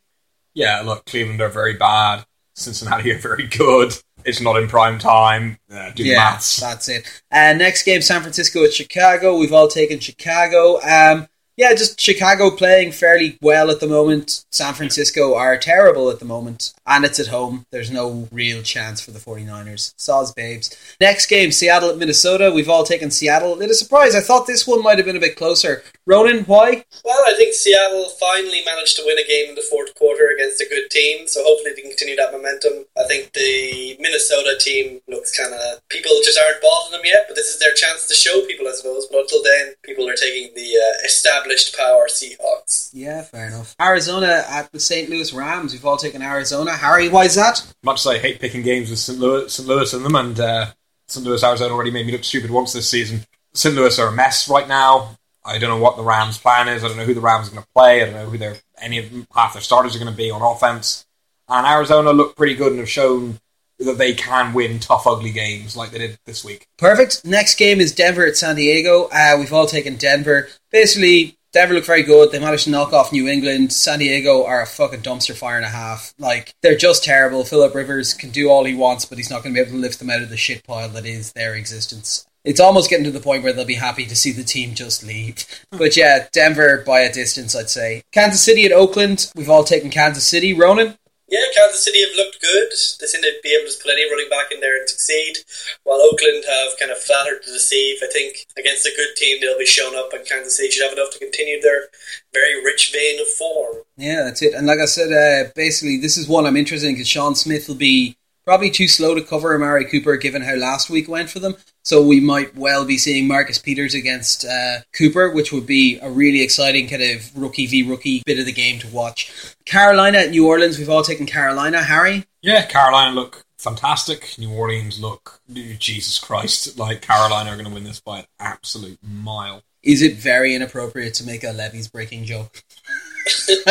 Yeah, look, Cleveland are very bad. Cincinnati are very good. It's not in prime time. Uh, do Yeah, maths. that's it. Uh, next game, San Francisco at Chicago. We've all taken Chicago. Um, Yeah, just Chicago playing fairly well at the moment. San Francisco are terrible at the moment. And it's at home. There's no real chance for the 49ers. Saws babes. Next game, Seattle at Minnesota. We've all taken Seattle. A little surprise. I thought this one might have been a bit closer. Ronan, why? Well, I think Seattle finally managed to win a game in the fourth quarter against a good team, so hopefully they can continue that momentum. I think the Minnesota team looks kind of. People just aren't bought them yet, but this is their chance to show people, I suppose. But until then, people are taking the uh, established power Seahawks. Yeah, fair enough. Arizona at the St. Louis Rams. We've all taken Arizona. Harry, why is that? Much as I hate picking games with St. Louis, St. Louis in them, and uh, St. Louis, Arizona already made me look stupid once this season. St. Louis are a mess right now. I don't know what the Rams' plan is. I don't know who the Rams are going to play. I don't know who their any of them, half their starters are going to be on offense. And Arizona look pretty good and have shown that they can win tough, ugly games like they did this week. Perfect. Next game is Denver at San Diego. Uh, we've all taken Denver. Basically, Denver look very good. They managed to knock off New England. San Diego are a fucking dumpster fire and a half. Like they're just terrible. Philip Rivers can do all he wants, but he's not going to be able to lift them out of the shit pile that is their existence. It's almost getting to the point where they'll be happy to see the team just leave. But yeah, Denver by a distance, I'd say. Kansas City at Oakland. We've all taken Kansas City. Ronan. Yeah, Kansas City have looked good. They seem to be able to put any running back in there and succeed, while Oakland have kind of flattered to deceive. I think against a good team, they'll be shown up, and Kansas City should have enough to continue their very rich vein of form. Yeah, that's it. And like I said, uh, basically, this is one I'm interested in because Sean Smith will be probably too slow to cover Amari Cooper given how last week went for them. So we might well be seeing Marcus Peters against uh, Cooper, which would be a really exciting kind of rookie v rookie bit of the game to watch. Carolina at New Orleans. We've all taken Carolina. Harry? Yeah, Carolina look fantastic. New Orleans look, Jesus Christ, like Carolina are going to win this by an absolute mile. Is it very inappropriate to make a levees breaking joke?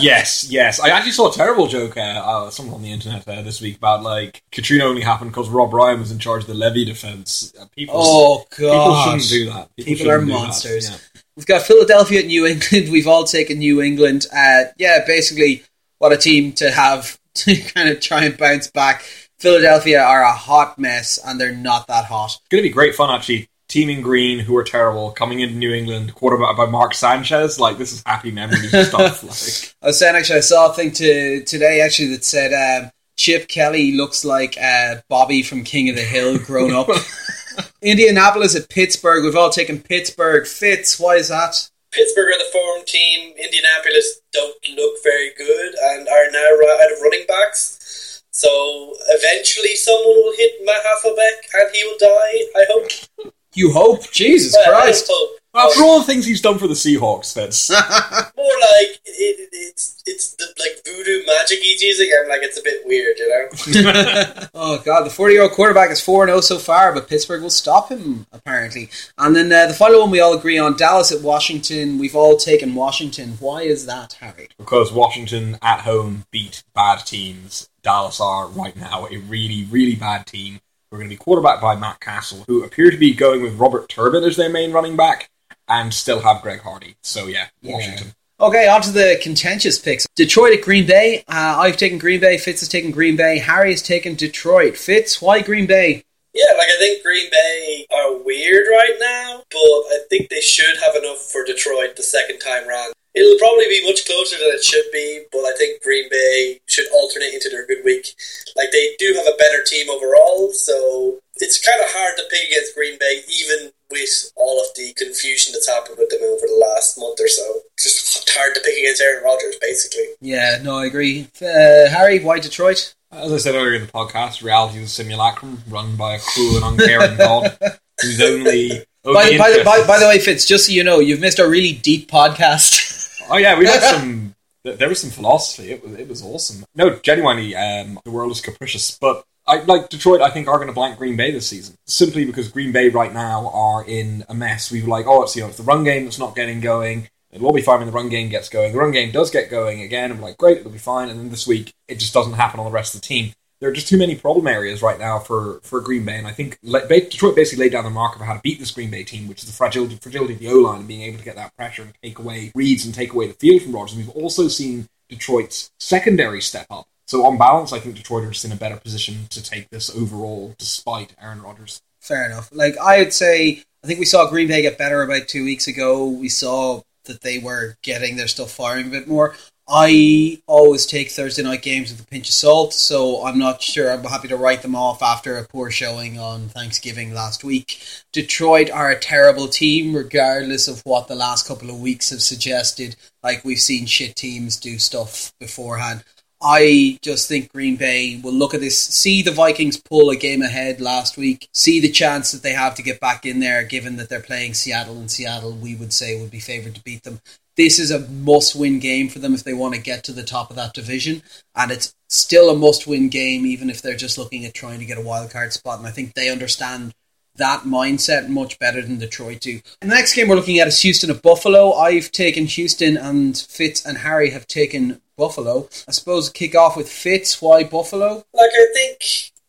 yes, yes. I actually saw a terrible joke, uh, uh, someone on the internet uh, this week about like Katrina only happened because Rob Ryan was in charge of the levee defense. Uh, people, oh god, people shouldn't do that. People, people are monsters. Yeah. We've got Philadelphia at New England. We've all taken New England. Uh, yeah, basically, what a team to have to kind of try and bounce back. Philadelphia are a hot mess, and they're not that hot. It's going to be great fun, actually, Team in Green, who are terrible, coming into New England, quarterback by Mark Sanchez. Like this is happy memories stuff. Like I was saying, actually, I saw a thing to today actually that said um, Chip Kelly looks like uh, Bobby from King of the Hill grown up. Indianapolis at Pittsburgh. We've all taken Pittsburgh. Fitz, why is that? Pittsburgh are the form team. Indianapolis don't look very good and are now out of running backs. So eventually someone will hit Matt Hasselbeck and he will die, I hope. You hope? Jesus Well, Christ. Hope. after all the things he's done for the Seahawks, that's More like it, it's it's the like voodoo magic he's using. I'm like it's a bit weird, you know. oh, God. The 40 year old quarterback is 4 0 so far, but Pittsburgh will stop him, apparently. And then uh, the final one we all agree on Dallas at Washington. We've all taken Washington. Why is that, Harry? because Washington at home beat bad teams. Dallas are right now a really, really bad team. We're going to be quarterbacked by Matt Cassel, who appear to be going with Robert Turbin as their main running back, and still have Greg Hardy. So yeah, Washington. Okay, on to the contentious picks. Detroit at Green Bay. Uh, I've taken Green Bay. Fitz has taken Green Bay. Harry has taken Detroit. Fitz, why Green Bay? Yeah, like I think Green Bay are weird right now, but I think they should have enough for Detroit the second time round. It'll probably be much closer than it should be, but I think Green Bay should alternate into their good week. Like they do have a better team overall, so it's kind of hard to pick against Green Bay, even with all of the confusion that's happened with them over the last month or so. It's just hard to pick against Aaron Rodgers, basically. Yeah, no, I agree. Uh, Harry, why Detroit? As I said earlier in the podcast, reality is a simulacrum run by a cruel and uncaring God who's only. By, only by, the, by, by the way, Fitz, just so you know, you've missed a really deep podcast. Oh yeah, we had some. There was some philosophy. It was it was awesome. No, genuinely, um, the world is capricious. But I like Detroit. I think are going to blank Green Bay this season simply because Green Bay right now are in a mess. We were like, oh, it's you know, it's the run game that's not getting going. It'll all be fine when the run game gets going. The run game does get going again, we're like, great, it'll be fine. And then this week, it just doesn't happen on the rest of the team. There are just too many problem areas right now for, for Green Bay, and I think Detroit basically laid down the marker for how to beat this Green Bay team, which is the fragility, fragility of the O line and being able to get that pressure and take away reads and take away the field from Rodgers. We've also seen Detroit's secondary step up. So on balance, I think Detroit are just in a better position to take this overall, despite Aaron Rodgers. Fair enough. Like I would say, I think we saw Green Bay get better about two weeks ago. We saw that they were getting their stuff firing a bit more. I always take Thursday night games with a pinch of salt, so I'm not sure. I'm happy to write them off after a poor showing on Thanksgiving last week. Detroit are a terrible team, regardless of what the last couple of weeks have suggested. Like we've seen shit teams do stuff beforehand. I just think Green Bay will look at this, see the Vikings pull a game ahead last week, see the chance that they have to get back in there, given that they're playing Seattle, and Seattle, we would say, would be favoured to beat them this is a must win game for them if they want to get to the top of that division. And it's still a must win game, even if they're just looking at trying to get a wild card spot. And I think they understand that mindset much better than Detroit do. And the next game we're looking at is Houston of Buffalo. I've taken Houston, and Fitz and Harry have taken Buffalo. I suppose kick off with Fitz. Why Buffalo? Like, I think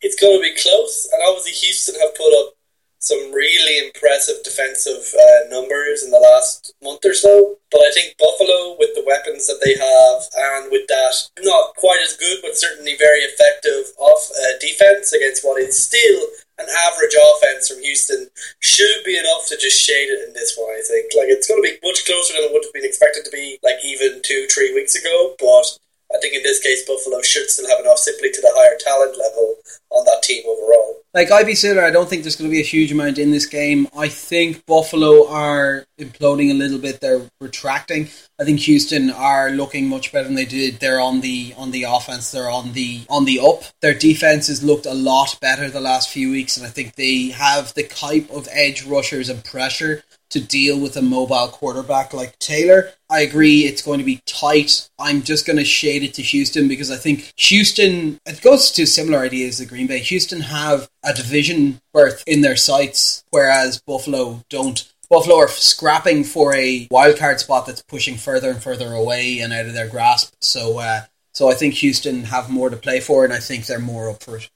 it's going to be close. And obviously, Houston have put up some really impressive defensive uh, numbers in the last month or so. But I think Buffalo, with the weapons that they have, and with that not quite as good, but certainly very effective off uh, defense against what is still an average offense from Houston, should be enough to just shade it in this one. I think like it's going to be much closer than it would have been expected to be, like even two, three weeks ago. But I think in this case, Buffalo should still have enough simply to the higher talent level on that team overall. Like I'd be similar. I don't think there's going to be a huge amount in this game. I think Buffalo are imploding a little bit. They're retracting. I think Houston are looking much better than they did. They're on the on the offense. They're on the on the up. Their defense has looked a lot better the last few weeks, and I think they have the type of edge rushers and pressure to deal with a mobile quarterback like Taylor. I agree it's going to be tight. I'm just going to shade it to Houston because I think Houston, it goes to similar ideas as Green Bay. Houston have a division berth in their sights, whereas Buffalo don't. Buffalo are scrapping for a wildcard spot that's pushing further and further away and out of their grasp. So, uh, so I think Houston have more to play for, and I think they're more up for it.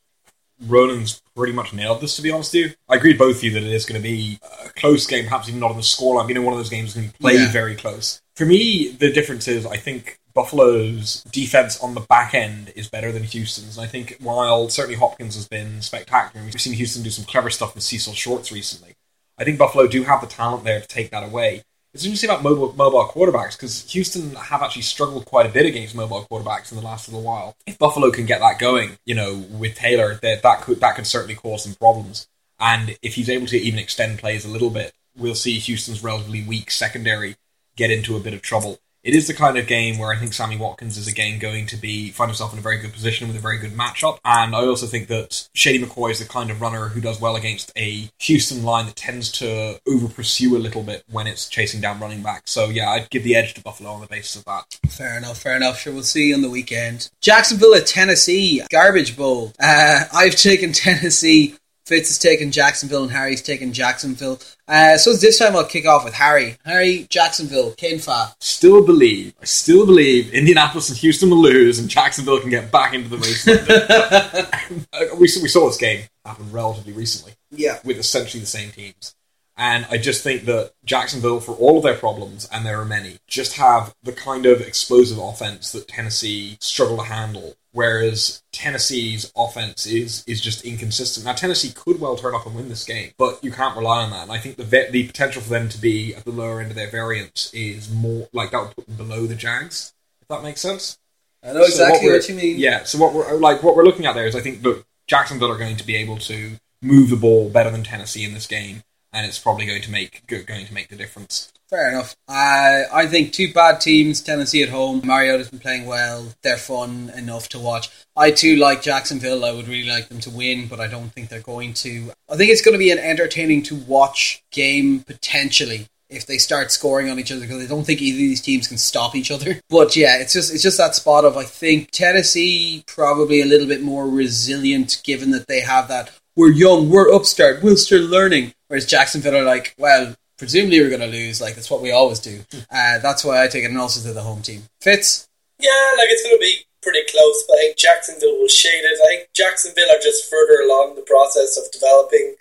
Ronan's pretty much nailed this, to be honest with you. I agree with both of you that it is going to be a close game, perhaps even not on the scoreline. You know, one of those games is going to be played yeah. very close. For me, the difference is I think Buffalo's defense on the back end is better than Houston's. And I think while certainly Hopkins has been spectacular, we've seen Houston do some clever stuff with Cecil Shorts recently. I think Buffalo do have the talent there to take that away. It's interesting about mobile, mobile quarterbacks because Houston have actually struggled quite a bit against mobile quarterbacks in the last little while. If Buffalo can get that going, you know, with Taylor, that that could that could certainly cause some problems. And if he's able to even extend plays a little bit, we'll see Houston's relatively weak secondary get into a bit of trouble it is the kind of game where I think Sammy Watkins is again going to be find himself in a very good position with a very good matchup. And I also think that Shady McCoy is the kind of runner who does well against a Houston line that tends to over pursue a little bit when it's chasing down running back. So yeah, I'd give the edge to Buffalo on the basis of that. Fair enough, fair enough. Sure, we'll see you on the weekend. Jacksonville at Tennessee, garbage bowl. Uh, I've taken Tennessee Fitz has taken Jacksonville and Harry's taken Jacksonville. Uh, so this time I'll kick off with Harry. Harry, Jacksonville, Fa. Still believe, I still believe Indianapolis and Houston will lose and Jacksonville can get back into the race. we, we saw this game happen relatively recently. Yeah. With essentially the same teams. And I just think that Jacksonville, for all of their problems, and there are many, just have the kind of explosive offense that Tennessee struggle to handle. Whereas Tennessee's offense is is just inconsistent. Now Tennessee could well turn up and win this game, but you can't rely on that. And I think the the potential for them to be at the lower end of their variance is more like that would put them below the Jags. If that makes sense. I know exactly what, what, you mean. Yeah. So what we're like what we're looking at there is I think look Jacksonville are going to be able to move the ball better than Tennessee in this game and it's probably going to make going to make the difference. Fair enough. Uh, I think two bad teams. Tennessee at home. Mariota's been playing well. They're fun enough to watch. I too like Jacksonville. I would really like them to win, but I don't think they're going to. I think it's going to be an entertaining to watch game potentially if they start scoring on each other because I don't think either of these teams can stop each other. But yeah, it's just it's just that spot of I think Tennessee probably a little bit more resilient given that they have that we're young, we're upstart, we're still learning. Whereas Jacksonville are like, well, presumably we're going to lose. Like that's what we always do. Uh, that's why I take it and also to the home team. Fitz. Yeah, like it's going to be pretty close, but I think Jacksonville will shade it. I think Jacksonville are just further along the process of developing,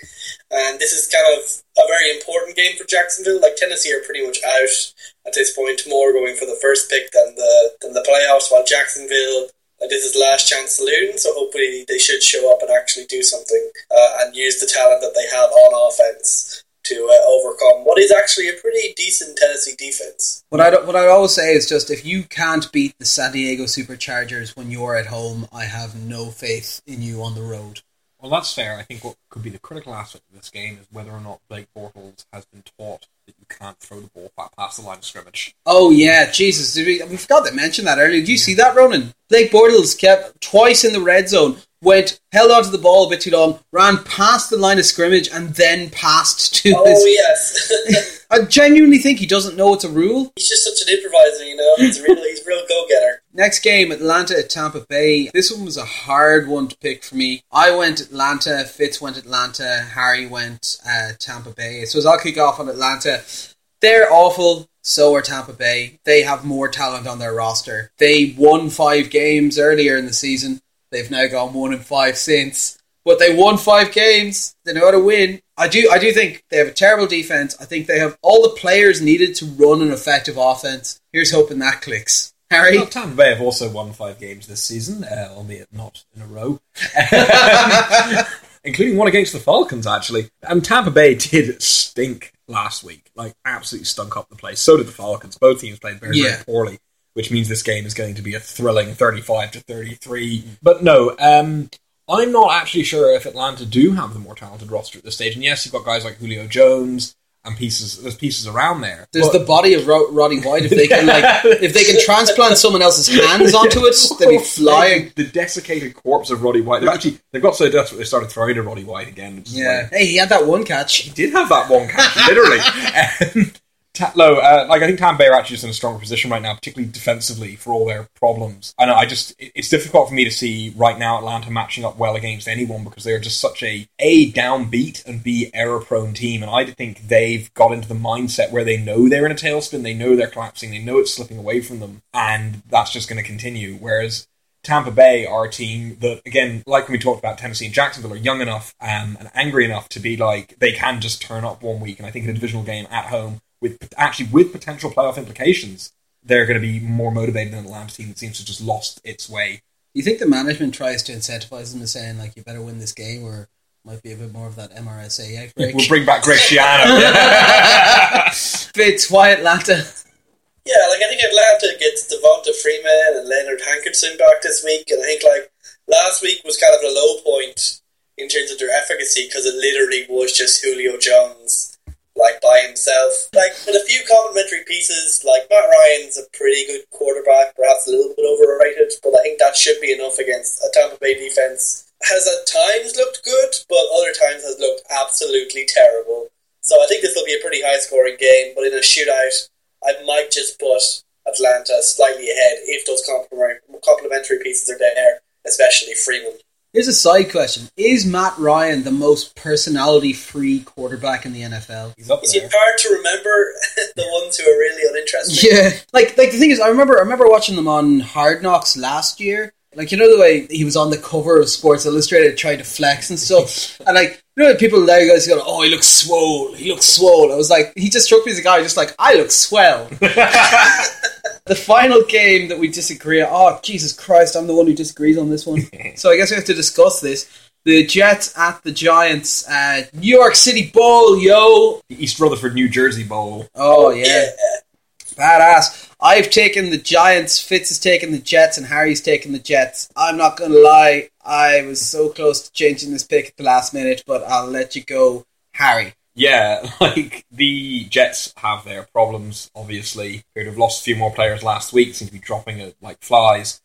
and this is kind of a very important game for Jacksonville. Like Tennessee are pretty much out at this point, more going for the first pick than the than the playoffs, while Jacksonville like this is last chance saloon, so hopefully they should show up and actually do something uh, and use the talent that they have on offense to uh, what is actually a pretty decent Tennessee defense. What I what I always say is just if you can't beat the San Diego Superchargers when you're at home, I have no faith in you on the road. Well, that's fair. I think what could be the critical aspect of this game is whether or not Blake Bortles has been taught that you can't throw the ball past the line of scrimmage. Oh yeah, Jesus! Did we, we forgot to mention that earlier. Did you see that, Ronan? Blake Bortles kept twice in the red zone, went held onto the ball a bit too long, ran past the line of scrimmage, and then passed to. Oh his, yes. I genuinely think he doesn't know it's a rule. he's just such an improviser, you know. He's real. He's a real go getter. Next game, Atlanta at Tampa Bay. This one was a hard one to pick for me. I went Atlanta, Fitz went Atlanta, Harry went uh, Tampa Bay. So I'll kick off on Atlanta. They're awful. So are Tampa Bay. They have more talent on their roster. They won five games earlier in the season. They've now gone one and five since. But they won five games. They know how to win. I do. I do think they have a terrible defense. I think they have all the players needed to run an effective offense. Here's hoping that clicks. Harry, Well, Tampa Bay have also won five games this season, uh, albeit not in a row, including one against the Falcons, actually. And Tampa Bay did stink last week, like absolutely stunk up the place. So did the Falcons. Both teams played very, Yeah. very poorly, which means this game is going to be a thrilling thirty-five to thirty-three. But no, um, I'm not actually sure if Atlanta do have the more talented roster at this stage. And yes, you've got guys like Julio Jones and pieces. There's pieces around there. there's But- the body of Ro- Roddy White. If they can, like, if they can transplant someone else's hands onto it, they'd be flying. The desiccated corpse of Roddy White. They've actually they've got so desperate they started throwing to Roddy White again. Yeah. like- Hey, he had that one catch. he did have that one catch, literally. And Tatlow, uh, like I think Tampa Bay are actually just in a stronger position right now, particularly defensively for all their problems. Know I just it's difficult for me to see right now Atlanta matching up well against anyone because they're just such a a downbeat and b error prone team, and I think they've got into the mindset where they know they're in a tailspin, they know they're collapsing, they know it's slipping away from them, and that's just going to continue. Whereas Tampa Bay are a team that, again, like when we talked about Tennessee and Jacksonville, are young enough um, and angry enough to be like they can just turn up one week. And I think in a divisional game at home, with actually with potential playoff implications, they're going to be more motivated than the Atlanta team that seems to just lost its way. You think the management tries to incentivize them to saying like you better win this game, or might be a bit more of that MRSA outbreak? We'll bring back Greg Schiano. Yeah. Fitz, why Atlanta? Yeah, like I think Atlanta gets Devonta Freeman and Leonard Hankerson back this week, and I think like last week was kind of a low point in terms of their efficacy because it literally was just Julio Jones like by himself. Like with a few complimentary pieces, like Matt Ryan's a pretty good quarterback, perhaps a little bit overrated, but I think that should be enough against a Tampa Bay defense. Has at times looked good, but other times has looked absolutely terrible. So I think this will be a pretty high scoring game, but in a shootout, I might just put Atlanta slightly ahead if those complementary pieces are there, especially Freeman. Here's a side question: Is Matt Ryan the most personality-free quarterback in the NFL? He's up Is there. it hard to remember the ones who are really uninteresting? Yeah, like like the thing is, I remember I remember watching them on Hard Knocks last year. Like you know the way he was on the cover of Sports Illustrated trying to flex and stuff, and like you know people now guys go, oh he looks swole, he looks swole. I was like, he just struck me as a guy just like I look swell. the final game that we disagree. Oh Jesus Christ, I'm the one who disagrees on this one. so I guess we have to discuss this. The Jets at the Giants, uh, New York City Bowl, yo. The East Rutherford, New Jersey Bowl. Oh Yeah. yeah. Badass. I've taken the Giants, Fitz has taken the Jets, and Harry's taken the Jets. I'm not going to lie, I was so close to changing this pick at the last minute, but I'll let you go, Harry. Yeah, like the Jets have their problems. Obviously, they'd have lost a few more players last week. Seem to be dropping it like flies.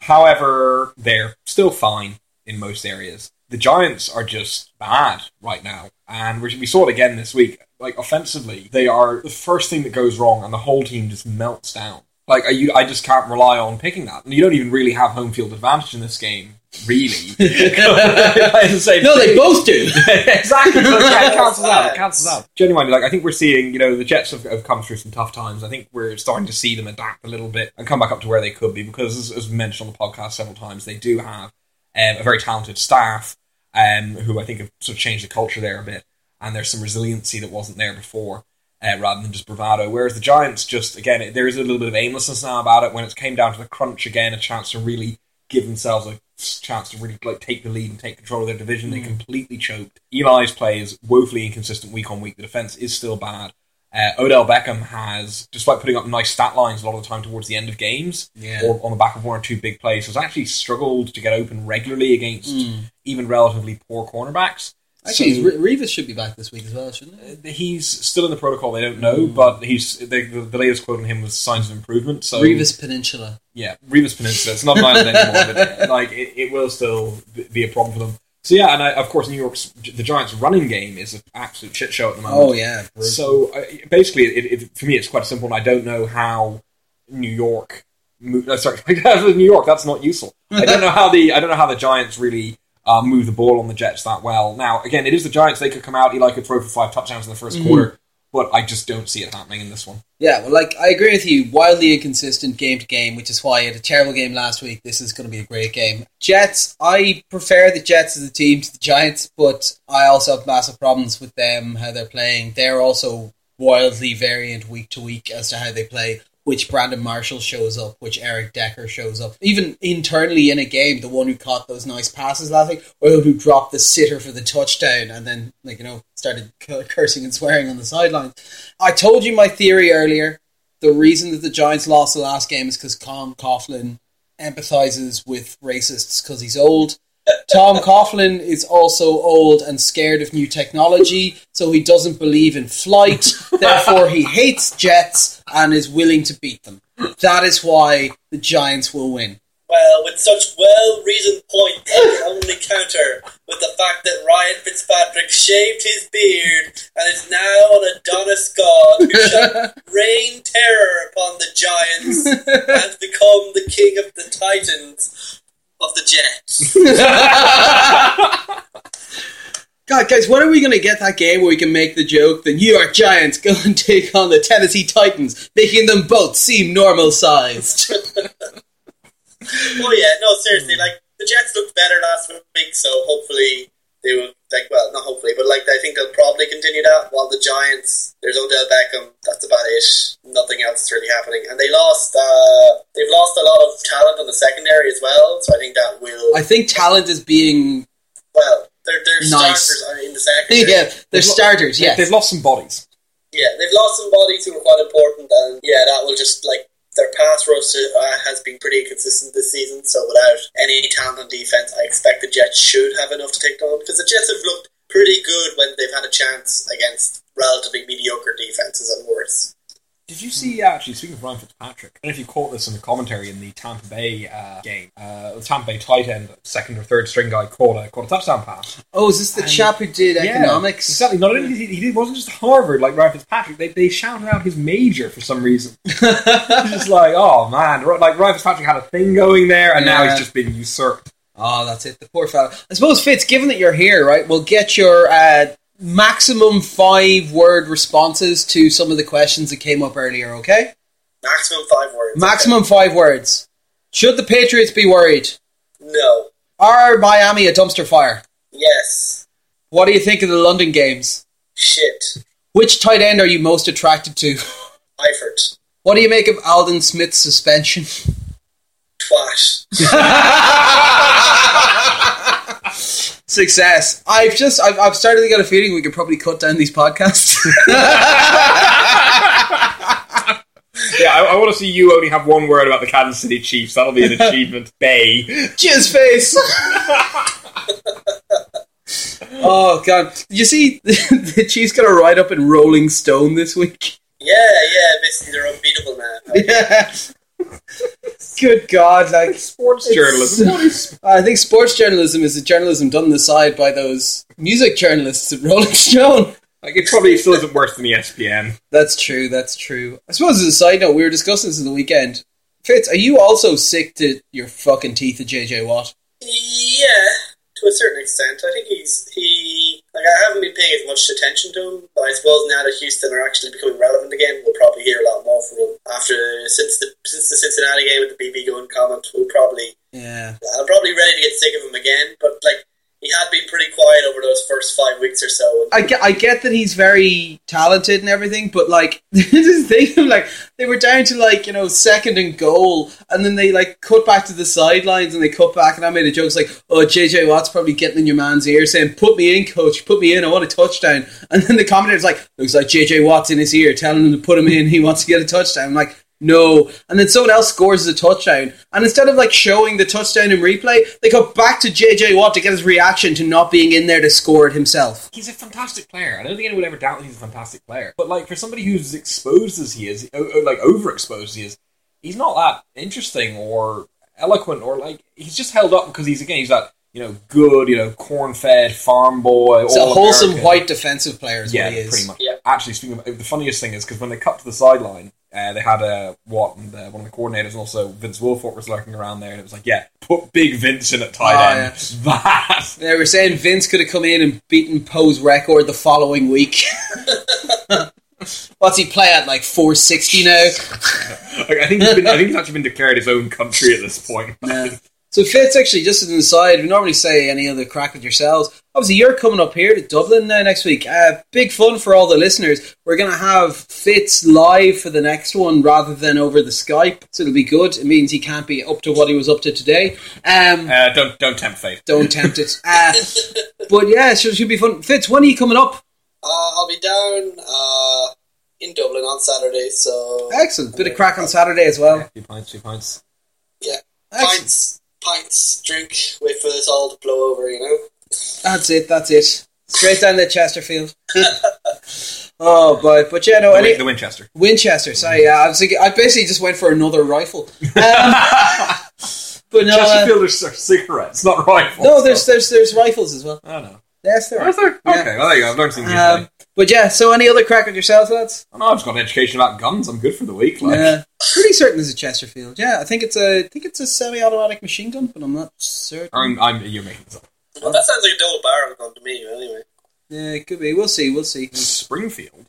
However, they're still fine in most areas. The Giants are just bad right now, and we saw it again this week. Like offensively, they are the first thing that goes wrong, and the whole team just melts down. Like you, I just can't rely on picking that. And you don't even really have home field advantage in this game, really. The same No, they both do. exactly. So it cancels out. It cancels out. Genuinely, like I think we're seeing, you know, the Jets have, have come through some tough times. I think we're starting to see them adapt a little bit and come back up to where they could be because, as, as mentioned on the podcast several times, they do have um, a very talented staff um, who I think have sort of changed the culture there a bit, and there's some resiliency that wasn't there before. Uh, rather than just bravado, whereas the Giants just again, there is a little bit of aimlessness now about it. When it came down to the crunch again, a chance to really give themselves a chance to really like take the lead and take control of their division. They completely choked. Eli's play is woefully inconsistent week on week. The defense is still bad. Uh, Odell Beckham has, despite putting up nice stat lines a lot of the time towards the end of games, Yeah. or on the back of one or two big plays, has actually struggled to get open regularly against even relatively poor cornerbacks. Actually, So- Re- Revis should be back this week as well, shouldn't he? he's still in the protocol. They don't know, but he's the, the, the latest quote on him was signs of improvement. So Revis Peninsula. yeah, Revis Peninsula. It's not an island anymore, but like it, it will still be a problem for them. So yeah, and I, of course, New York's the Giants' running game is an absolute shit show at the moment. Oh yeah. So uh, basically, it, it, for me, it's quite simple. And I don't know how New York. Move, uh, sorry, New York. That's not useful. I don't know how the I don't know how the Giants really uh, move the ball on the Jets that well. Now, again, it is the Giants. They could come out. Eli could throw for five touchdowns in the 1st quarter, but I just don't see it happening in this one. Yeah, well, like I agree with you. Wildly inconsistent game to game, which is why you had a terrible game last week. This is going to be a great game. Jets. I prefer the Jets as a team to the Giants, but I also have massive problems with them how they're playing. They're also wildly variant week to week as to how they play. Which Brandon Marshall shows up, which Eric Decker shows up. Even internally in a game, the one who caught those nice passes last week, or who dropped the sitter for the touchdown, and then like you know started cursing and swearing on the sideline. I told you my theory earlier. The reason that the Giants lost the last game is because Tom Coughlin empathizes with racists because he's old. Tom Coughlin is also old and scared of new technology, so he doesn't believe in flight. Therefore, he hates jets and is willing to beat them. That is why the Giants will win. Well, with such well-reasoned points, I can only counter with the fact that Ryan Fitzpatrick shaved his beard and is now an Adonis god who shall rain terror upon the Giants and become the king of the Titans of the Jets. God, guys, when are we going to get that game where we can make the joke the New York Giants go and take on the Tennessee Titans, making them both seem normal sized? oh yeah, no, seriously, like the Jets looked better last week, so hopefully they will. Like, well, not hopefully, but like I think they'll probably continue that. While the Giants, there's Odell Beckham. That's about it. Nothing else is really happening, and they lost. Uh, they've lost a lot of talent on the secondary as well. So I think that will. I think talent is being. well, their their Nice. starters are in the secondary. Yeah, they're They've lo- starters, yes. They've lost some bodies. Yeah, they've lost some bodies who were quite important, and yeah, that will just like their pass rush uh, has been pretty consistent this season. So without any talent on defense, I expect the Jets should have enough to take on because the Jets have looked pretty good when they've had a chance against relatively mediocre defenses and worse. Did you see, uh, actually, speaking of Ryan Fitzpatrick, I don't know if you caught this in the commentary in the Tampa Bay uh, game. Uh, the Tampa Bay tight end, second or third string guy, caught a, caught a touchdown pass. Oh, is this the And- chap who did Yeah, economics? exactly. Not only did he, he wasn't just Harvard like Ryan Fitzpatrick, they, they shouted out his major for some reason. Just like, oh man, like Ryan Fitzpatrick had a thing going there, and now he's just been usurped. Oh, that's it. The poor fella. I suppose, Fitz, given that you're here, right, we'll get your uh, maximum five word responses to some of the questions that came up earlier, okay? Maximum five words. Maximum five words. Should the Patriots be worried? No. Are Miami a dumpster fire? Yes. What do you think of the London games? Shit. Which tight end are you most attracted to? Eifert. What do you make of Aldon Smith's suspension? Twat. Success. I've just I've, I've started to get a feeling we could probably cut down these podcasts. Yeah, I, I want to see you only have one word about the Kansas City Chiefs. That'll be an achievement. Bay. Jizz face. oh god! You see the Chiefs got a write up in Rolling Stone this week? Yeah, yeah, basically they're unbeatable now. Yeah. Good God! Like Sports journalism. What is I think sports journalism is a journalism done on the side by those music journalists at Rolling Stone. like? It probably still isn't worse than ESPN. That's true. That's true. I suppose as a side note, we were discussing this in the weekend. Fitz, are you also sick to your fucking teeth of JJ Watt? Yeah, to a certain extent. I think he's he like I haven't been paying as much attention to him, but I suppose now that Houston are actually becoming relevant again, we'll probably hear a lot more from him after since the since the Cincinnati game with the BB gun comment. We'll probably Yeah. I'm probably ready to get sick of him again, but like he had been pretty quiet over those first five weeks or so. I get, I get that he's very talented and everything, but like this thing, like they were down to like you know second and goal, and then they like cut back to the sidelines and they cut back, and I made a joke like, "Oh, JJ Watt's probably getting in your man's ear saying, put me in, coach, put me in, I want a touchdown," and then the commentator's like, "Looks like JJ Watt's in his ear, telling him to put him in, he wants to get a touchdown." I'm like, no. And then someone else scores a touchdown. And instead of like showing the touchdown in replay, they go back to JJ Watt to get his reaction to not being in there to score it himself. He's a fantastic player. I don't think anyone would ever doubt that he's a fantastic player. But like for somebody who's exposed as he is, o- o- like overexposed as he is, he's not that interesting or eloquent or like he's just held up because he's again he's that you know good you know corn fed farm boy. It's a wholesome white defensive player, is yeah, what he is. pretty much. Yeah. Actually, speaking of, the funniest thing is because when they cut to the sideline, uh, they had a uh, one of the coordinators, and also Vince Wilfork was lurking around there, and it was like, yeah, put Big Vince in at tight Oh, end. That They were saying Vince could have come in and beaten Poe's record the following week. What's he play at like 460 now? Like, I think he's been, I think he's actually been declared his own country at this point. Yeah. So Fitz, actually, just as an aside, we normally say any other crack with yourselves. Obviously, you're coming up here to Dublin now next week. Uh, big fun for all the listeners. We're going to have Fitz live for the next one rather than over the Skype, so it'll be good. It means he can't be up to what he was up to today. Um, Uh, don't don't tempt fate. don't tempt it. Uh, but yeah, so it should, should be fun. Fitz, when are you coming up? Uh, I'll be down uh, in Dublin on Saturday, so Excellent. Bit of crack on Saturday as well. Few pints, few pints. yeah, Excellent. pints, pints, drink, wait for this all to blow over, you know. That's it. That's it. Straight down to Chesterfield. oh boy, but yeah, no. The, Any, the Winchester. Winchester. Sorry, yeah, I was thinking, I basically just went for another rifle. Um, but no, Chesterfield uh, Chesterfielders are cigarettes, not rifles. no, there's there's there's rifles as well. I don't know. Yes, there are. is there? Yeah. Okay, well there you go. I've learned something Um, today. But yeah, so any other crack with yourself, lads? Oh, no, I've just got an education about guns. I'm good for the week. Like, Yeah, pretty certain it's a Chesterfield. Yeah, I think it's a I think it's a semi-automatic machine gun, but I'm not certain. I'm, I'm, you're making this up. But that sounds like a double barrel gun to me, anyway. Yeah, it could be. We'll see. We'll see. Springfield.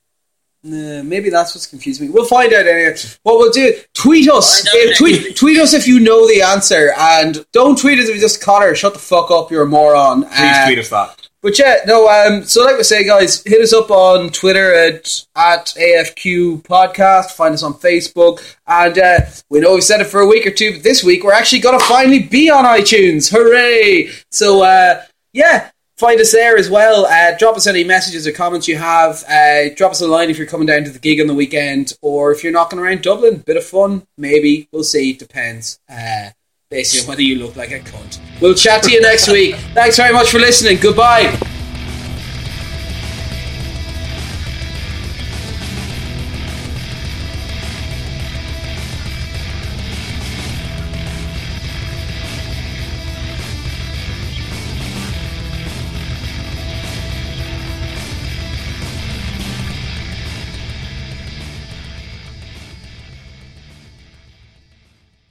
Nah, maybe that's what's confused me. We'll find out anyway. What we'll do, tweet us. Find out If- next tweet, tweet us if you know the answer, and don't tweet us if you just Connor. Shut the fuck up, you're a moron. Please Uh, tweet us that. But yeah, no. Um, so like we say, guys, hit us up on Twitter at at AFQ Podcast. Find us on Facebook, and uh, we know we've said it for a week or two, but this week we're actually gonna finally be on iTunes. Hooray! So uh, yeah. Find us there as well. Uh, drop us any messages or comments you have. Uh, drop us a line if you're coming down to the gig on the weekend, or if you're knocking around Dublin. Bit of fun, maybe. We'll see. Depends. Uh, basically whether you look like a cunt. We'll chat to you next week. Thanks very much for listening. Goodbye.